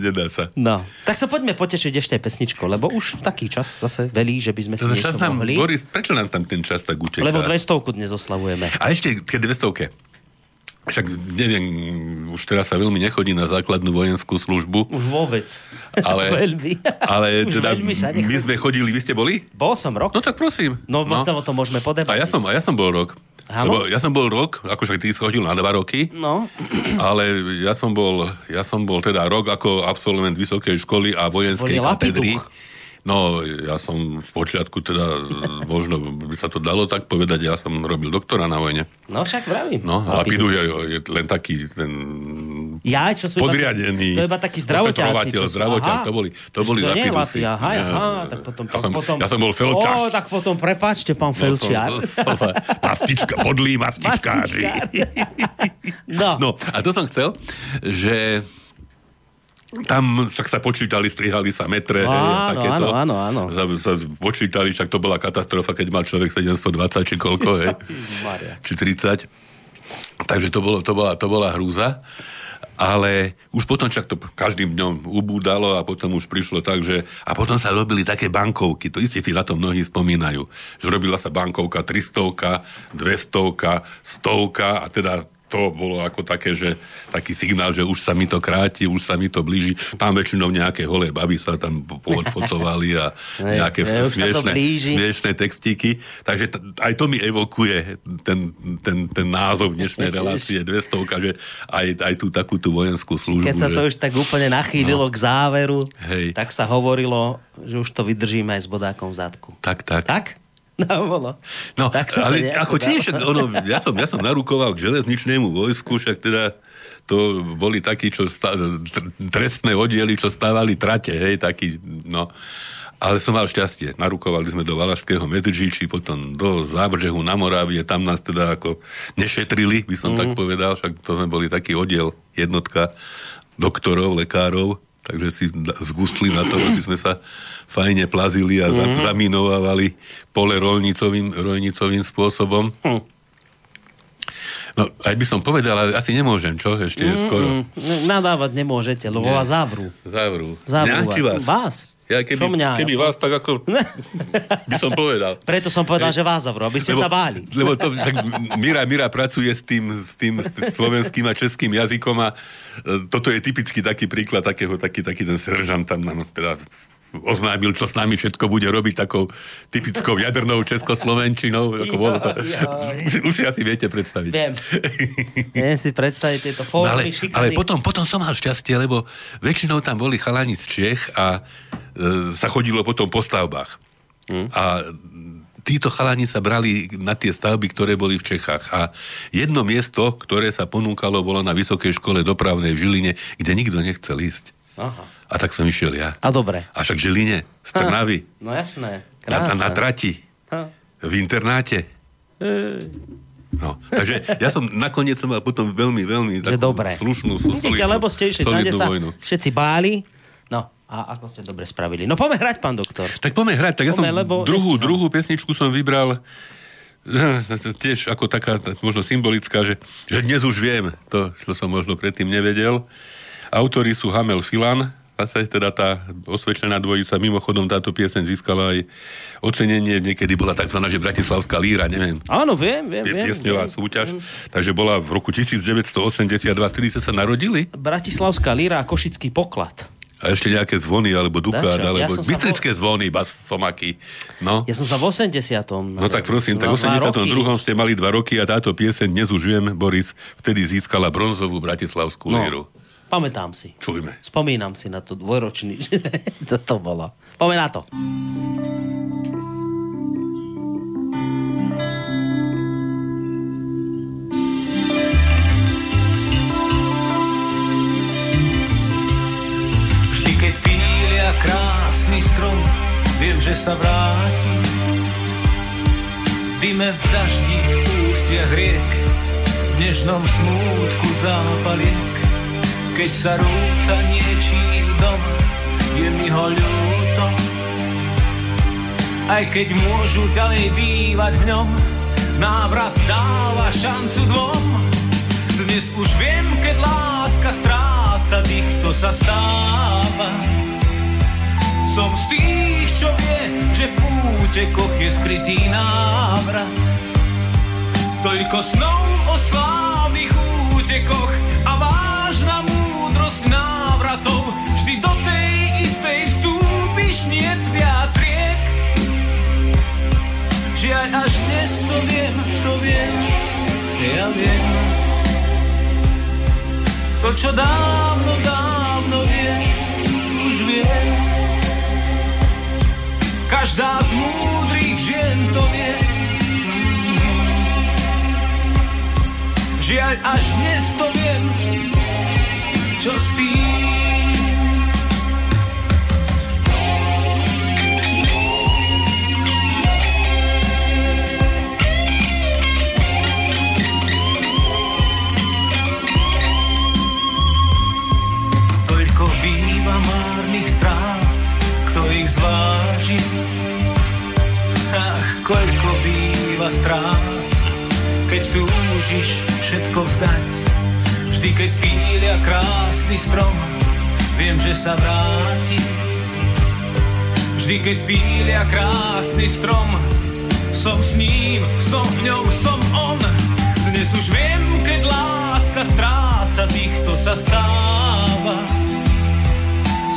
nedá sa. No, tak sa poďme potešiť ešte aj pesničkou, lebo už taký čas zase velí, že by sme si niečo čas nám, mohli. Boris, prečo nám tam ten čas tak uteká? Lebo 200 dnes oslavujeme. A ešte ke 200 však neviem, už teraz sa veľmi nechodí na základnú vojenskú službu. Už vôbec. Ale, [laughs] veľmi. ale teda my sme chodili, vy ste boli? Bol som rok. No tak prosím. No, no. o tom môžeme podebatovať. A ja som, a ja som bol rok. Lebo ja som bol rok, akože ty schodil na dva roky, no. ale ja som, bol, ja som bol teda rok ako absolvent vysokej školy a vojenskej katedry. No, ja som v počiatku teda, možno by sa to dalo tak povedať, ja som robil doktora na vojne. No však vravím. No, a Lapidu je, je len taký ten ja, čo sú podriadený. Iba, to je iba taký zdravotiaci. Čo sú, to boli, to boli to Lapidusi. Aha, aha, tak potom, ja, som, potom, ja som bol felčaš. Ó, tak potom prepáčte, pán felčiar. No, som, [laughs] som, som, mastička, podlý mastičkáři. [laughs] no. no, a to som chcel, že tam však sa počítali, strihali sa metre, áno, hej, takéto. Áno, áno, áno. Sa, sa počítali, však to bola katastrofa, keď mal človek 720 či koľko, hej. [laughs] či 30. Takže to, bolo, to, bola, to bola hrúza. Ale už potom však to každým dňom ubúdalo a potom už prišlo tak, že... A potom sa robili také bankovky, to isté si na to mnohí spomínajú. Že robila sa bankovka 300, 200, 100 a teda to bolo ako také, že taký signál, že už sa mi to kráti, už sa mi to blíži. Tam väčšinou nejaké holé baby sa tam pohodfocovali a [laughs] nejaké ne, smiešné, smiešné textíky. Takže t- aj to mi evokuje ten, ten, ten názov dnešnej relácie 200, že aj, aj tú takú tú vojenskú službu. Keď sa to že... už tak úplne nachýlilo no. k záveru, Hej. tak sa hovorilo, že už to vydržíme aj s bodákom v zadku. Tak, tak. Tak? [laughs] No, bolo. No, tak ale ako tiež, ono, [laughs] ja, som, ja som narukoval k železničnému vojsku, však teda to boli takí, čo stá, trestné oddiely, čo stávali trate, hej, takí, no. Ale som mal šťastie. Narukovali sme do Valašského Medzržíči, potom do Zábržehu na Morávie, tam nás teda ako nešetrili, by som mm. tak povedal, však to sme boli taký oddiel, jednotka doktorov, lekárov, takže si zgustli na to, aby sme sa fajne plazili a mm-hmm. zaminovávali pole rolnicovým, rolnicovým spôsobom. Hm. No, aj by som povedal, ale asi nemôžem, čo? Ešte je skoro. Mm, nadávať nemôžete, lebo vás zavrú. Zavrú. Zavrú vás. vás. Vás? Ja keby, mňa, keby vás tak ako [laughs] by som povedal. Preto som povedal, že vás zavrú, aby ste lebo, sa báli. Lebo to, tak Mira, Mira pracuje s tým, s tým s slovenským a českým jazykom a e, toto je typický taký príklad takého, taký, taký ten seržant tam, no, teda oznámil, čo s nami všetko bude robiť takou typickou jadernou českoslovenčinou. Ako bolo to. Už si asi viete predstaviť. Viem. Viem si predstaviť tieto formy, no, ale, ale potom, potom som mal šťastie, lebo väčšinou tam boli chalani z Čech a e, sa chodilo potom po stavbách. Hmm. A títo chalani sa brali na tie stavby, ktoré boli v Čechách. A jedno miesto, ktoré sa ponúkalo, bolo na Vysokej škole dopravnej v Žiline, kde nikto nechcel ísť. Aha. A tak som išiel ja. A dobre. A však Žiline, z Trnavy. No jasné, krásne. Na, na, na trati. Ha. V internáte. Ej. No, takže ja som nakoniec som mal potom veľmi, veľmi takú dobre. slušnú, solidnú, Vidíte, lebo ste išli, solidnú sa vojnu. všetci báli. No, a ako ste dobre spravili. No poďme hrať, pán doktor. Tak poďme hrať. Tak poďme, ja som lebo druhú, druhú pesničku som vybral tiež ako taká možno symbolická, že, že dnes už viem to, čo som možno predtým nevedel. Autori sú Hamel Filan, zase teda tá osvedčená dvojica, mimochodom táto pieseň získala aj ocenenie, niekedy bola tzv. že Bratislavská líra, neviem. Áno, viem, viem, viem. Piesňová viem. súťaž, viem. takže bola v roku 1982, kedy ste sa narodili? Bratislavská líra a Košický poklad. A ešte nejaké zvony, alebo dukát, alebo ja bystrické vo... zvony, bas, somaky. No. Ja som sa v 80. No tak prosím, tak v 82. ste mali dva roky a táto pieseň, dnes už viem, Boris, vtedy získala bronzovú Bratislavskú no. líru. Pamätám si. Čujme. Spomínam si na to dvojročný, [laughs] to, to bolo. Poďme na to. Vždy, keď pília krásny strom, viem, že sa vráti. Dime v daždi, v ústiach riek, v nežnom smútku zápaliek keď sa rúca niečí dom, je mi ho ľúto. Aj keď môžu ďalej bývať v ňom, návrat dáva šancu dvom. Dnes už viem, keď láska stráca dých, to sa stáva. Som z tých, čo vie, že v útekoch je skrytý návrat. Toľko snov o slávnych útekoch a múdrosť návratov. Vždy do tej istej vstúpiš, nie viac riek. Žiaľ, až dnes to viem, to viem, ja viem. To, čo dávno, dávno viem, už viem. Každá z múdrych žien to vie. Žiaľ, až dnes to viem, čo s tým. Býva strán, keď túžiš všetko vzdať Vždy, keď chvíľa krásny strom, viem, že sa vráti. Vždy, keď pília krásny strom, som s ním, som v ňom, som on. Dnes už viem, keď láska stráca tých, kto sa stáva.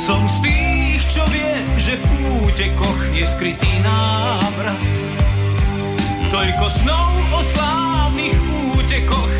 Som z tých, čo vie, že v útekoch je skrytý návrat. Toľko snov o slávnych útekoch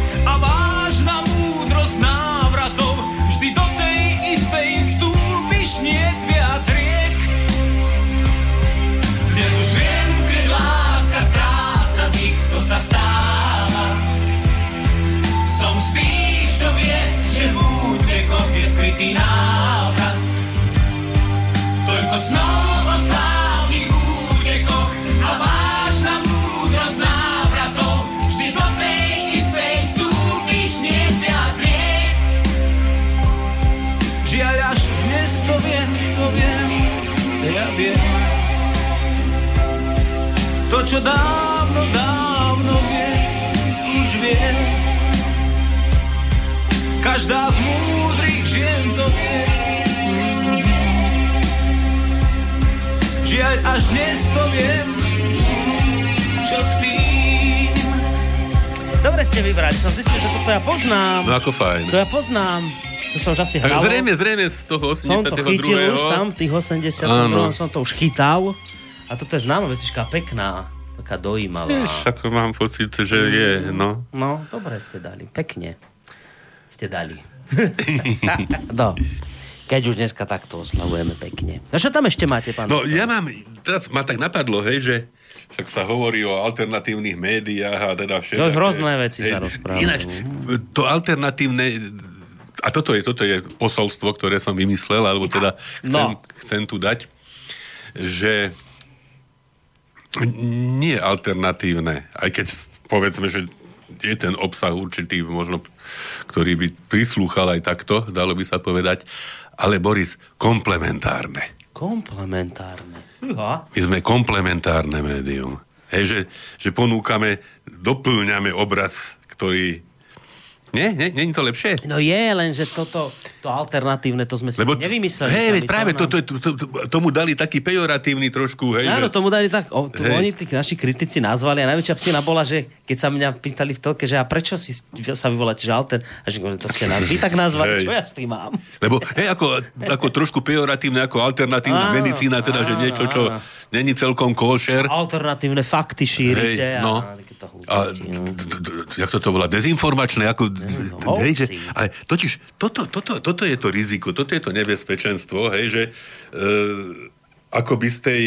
dávno, dávno vie, už vie. Každá z múdrych žien to vie. Žiaľ, až dnes to viem, čo s tým. Dobre ste vybrali, som zistil, že toto ja poznám. No ako fajn. To ja poznám. To sa už asi Tak hralo. zrejme, zrejme z toho 82. Som to chytil už tam, tých 80 Áno. som to už chytal. A toto je známa vecička, pekná, taká dojímavá. Tiež ako mám pocit, že je, no. No, dobre ste dali, pekne. Ste dali. [laughs] no. Keď už dneska takto oslavujeme pekne. No čo tam ešte máte, pán? No ja mám, teraz ma tak napadlo, hej, že však sa hovorí o alternatívnych médiách a teda všetko. No, hrozné veci sa rozprávajú. Ináč, to alternatívne, a toto je, toto je posolstvo, ktoré som vymyslel, alebo teda chcem, No. chcem tu dať, že nie alternatívne, aj keď povedzme, že je ten obsah určitý, možno, ktorý by prislúchal aj takto, dalo by sa povedať, ale Boris, komplementárne. Komplementárne. Fíha. My sme komplementárne médium. Hej, že, že ponúkame, doplňame obraz, ktorý... Nie? Nie? Nie je to lepšie? No je, lenže toto, to alternatívne, to sme si Lebo, nevymysleli. hej, veď práve to to, nám- to, to, to, tomu dali taký pejoratívny trošku, hej, Áno, že, tomu dali tak, o, to Hej. oni tí naši kritici nazvali a najväčšia psina bola, že keď sa mňa pýtali v telke, že a prečo si sa vyvoláte, že alter, a že to ste nás vy tak nazvali, Hej. čo ja s tým mám? lebo hej, ako, ako trošku pejoratívne, ako alternatívna Áno, medicína, teda, že áno, niečo, čo áno. Není celkom košer. Alternatívne fakty šírite Hej, no. a no. jak to to volá? Dezinformačné? Ako, no, hej, že, hoaxy. ale totiž, toto, toto, toto je to riziko, toto je to nebezpečenstvo, hej, že e, ako by z tej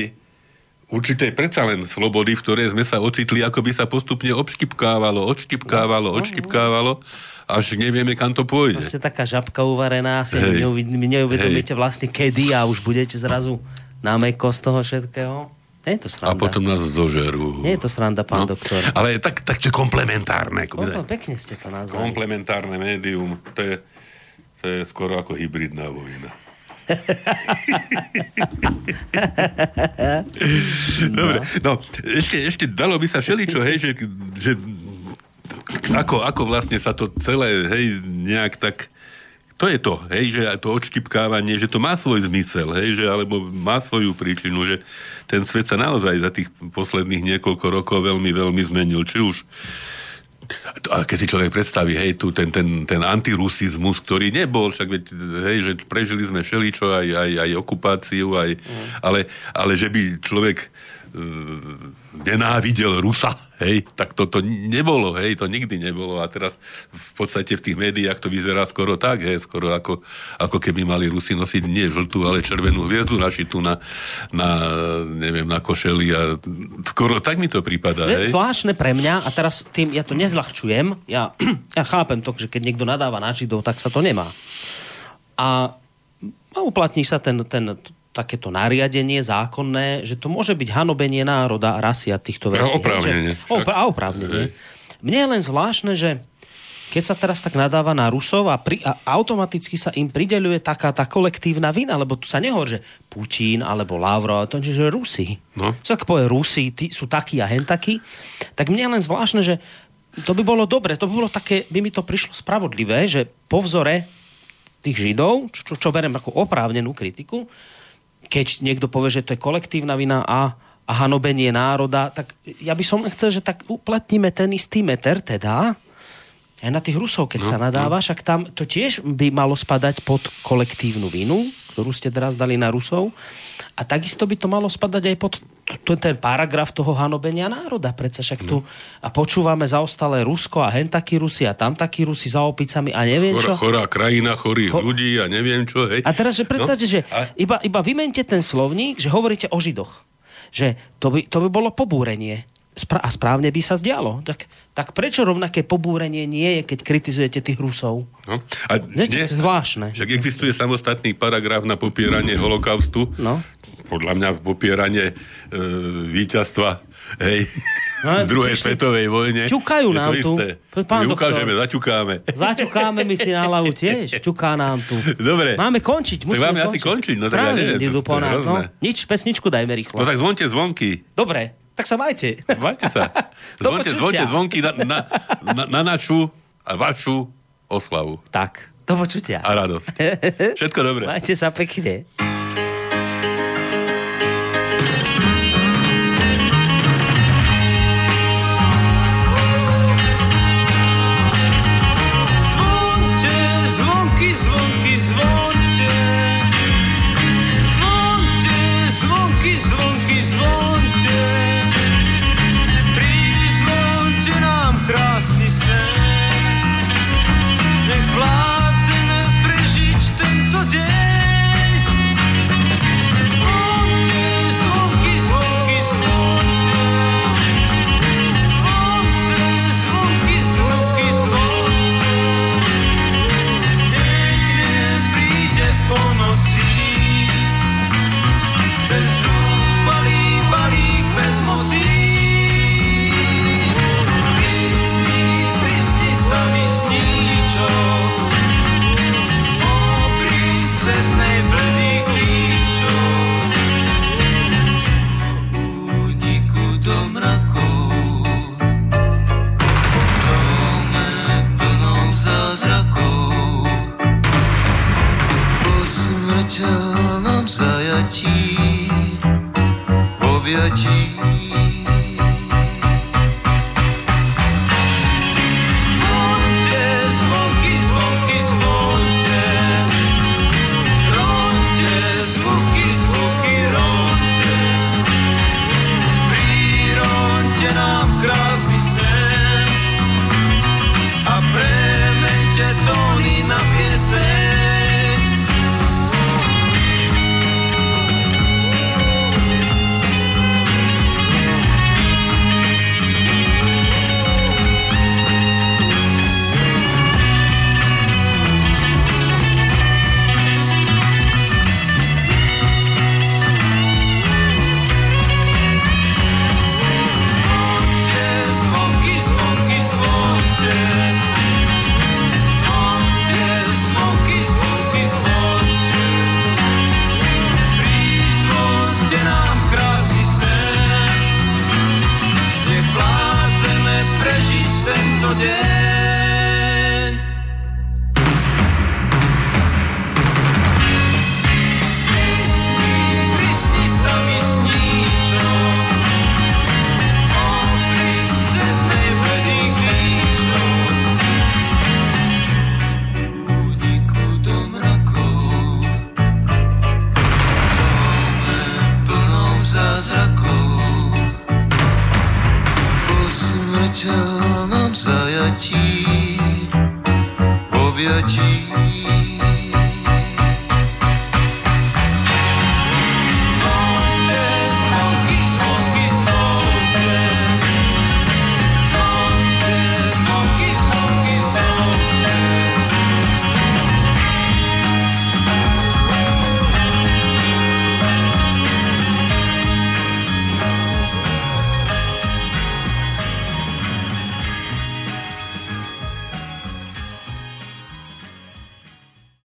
určitej predsa len slobody, v ktorej sme sa ocitli, ako by sa postupne obštipkávalo, odštipkávalo, No, odštipkávalo, až nevieme, kam to pôjde. Ste taká žabka uvarená, si neuvid- neuvedomíte vlastne kedy a už budete zrazu na meko z toho všetkého. Nie je to A sranda. potom nás zožerú. Nie je to sranda, pán No, doktor. Ale tak, takže komplementárne. ako by Kompl- Pekne ste to nazvali. Komplementárne médium, to je, to je skoro ako hybridná vojna. [laughs] Dobre, no, ešte, ešte dalo by sa všeličo, hej, že, že ako, ako vlastne sa to celé, hej, nejak tak to je to, hej, že to odštipkávanie, že to má svoj zmysel, hej, že, alebo má svoju príčinu, že ten svet sa naozaj za tých posledných niekoľko rokov veľmi, veľmi zmenil. Či už a keď si človek predstaví, hej, tu ten, ten, ten antirusizmus, ktorý nebol, však veď, hej, že prežili sme všeličo, aj, aj, aj okupáciu, aj, mm. ale, ale že by človek nenávidel Rusa, hej, tak to, to nebolo, hej, to nikdy nebolo. A teraz v podstate v tých médiách to vyzerá skoro tak, hej, skoro ako, ako keby mali Rusi nosiť nie žltú, ale červenú hviezdu našitú na, na, neviem, na košeli a skoro tak mi to prípada, hej. zvláštne pre mňa, a teraz tým, ja to nezľahčujem, ja, [clears throat] ja chápem to, že keď niekto nadáva na Židov, tak sa to nemá. A, a uplatní sa ten, ten, takéto nariadenie zákonné, že to môže byť hanobenie národa a rasy a týchto vecí. A oprávnene, Hej, že- Opra, a oprávnene. Mne je len zvláštne, že keď sa teraz tak nadáva na Rusov a, pri, a automaticky sa im prideľuje taká tá kolektívna vina, lebo tu sa nehovorí, že Putin alebo Lavrov, to že Rusi. No. Čo tak povie Rusi, tí sú takí a hen takí, tak mne je len zvláštne, že to by bolo dobre, to by bolo také, by mi to prišlo spravodlivé, že po vzore tých Židov, čo, čo, čo berem ako oprávnenú kritiku, keď niekto povie, že to je kolektívna vina a, a hanobenie národa, tak ja by som chcel, že tak uplatníme ten istý meter teda aj na tých Rusov, keď no, sa nadáva, no. však tam to tiež by malo spadať pod kolektívnu vinu, ktorú ste teraz dali na Rusov. A takisto by to malo spadať aj pod t- ten paragraf toho hanobenia národa. Predsa však no. tu a počúvame zaostalé Rusko a hen takí Rusi a tam takí Rusi za opicami a neviem Chorá, čo. Chorá krajina, chorých Cho- ľudí a neviem čo. Hej. A teraz, že predstavte, no? že a... iba, iba vymente ten slovník, že hovoríte o Židoch. Že to by, to by bolo pobúrenie a správne by sa zdialo. Tak, tak prečo rovnaké pobúrenie nie je, keď kritizujete tých Rusov? No. A nie, dnes, zvláštne. Však existuje samostatný paragraf na popieranie holokaustu. No. Podľa mňa popieranie e, víťazstva hej, no, v druhej ešte, svetovej vojne. Ťukajú nám tu. Pán My ukážeme, zaťukáme. Zaťukáme my si na hlavu tiež. Ťuká nám tu. Dobre. Máme končiť. Musíme tak máme končiť. asi končiť. No, tak ja neviem, to, to, nás, no. Nič, pesničku dajme rýchlo. No tak zvonte zvonky. Dobre tak sa majte. Majte sa. [laughs] Zvonte, zvonte zvonky na, na, na, na našu a vašu oslavu. Tak, do počutia. A radosť. [laughs] Všetko dobré. Majte sa pekne.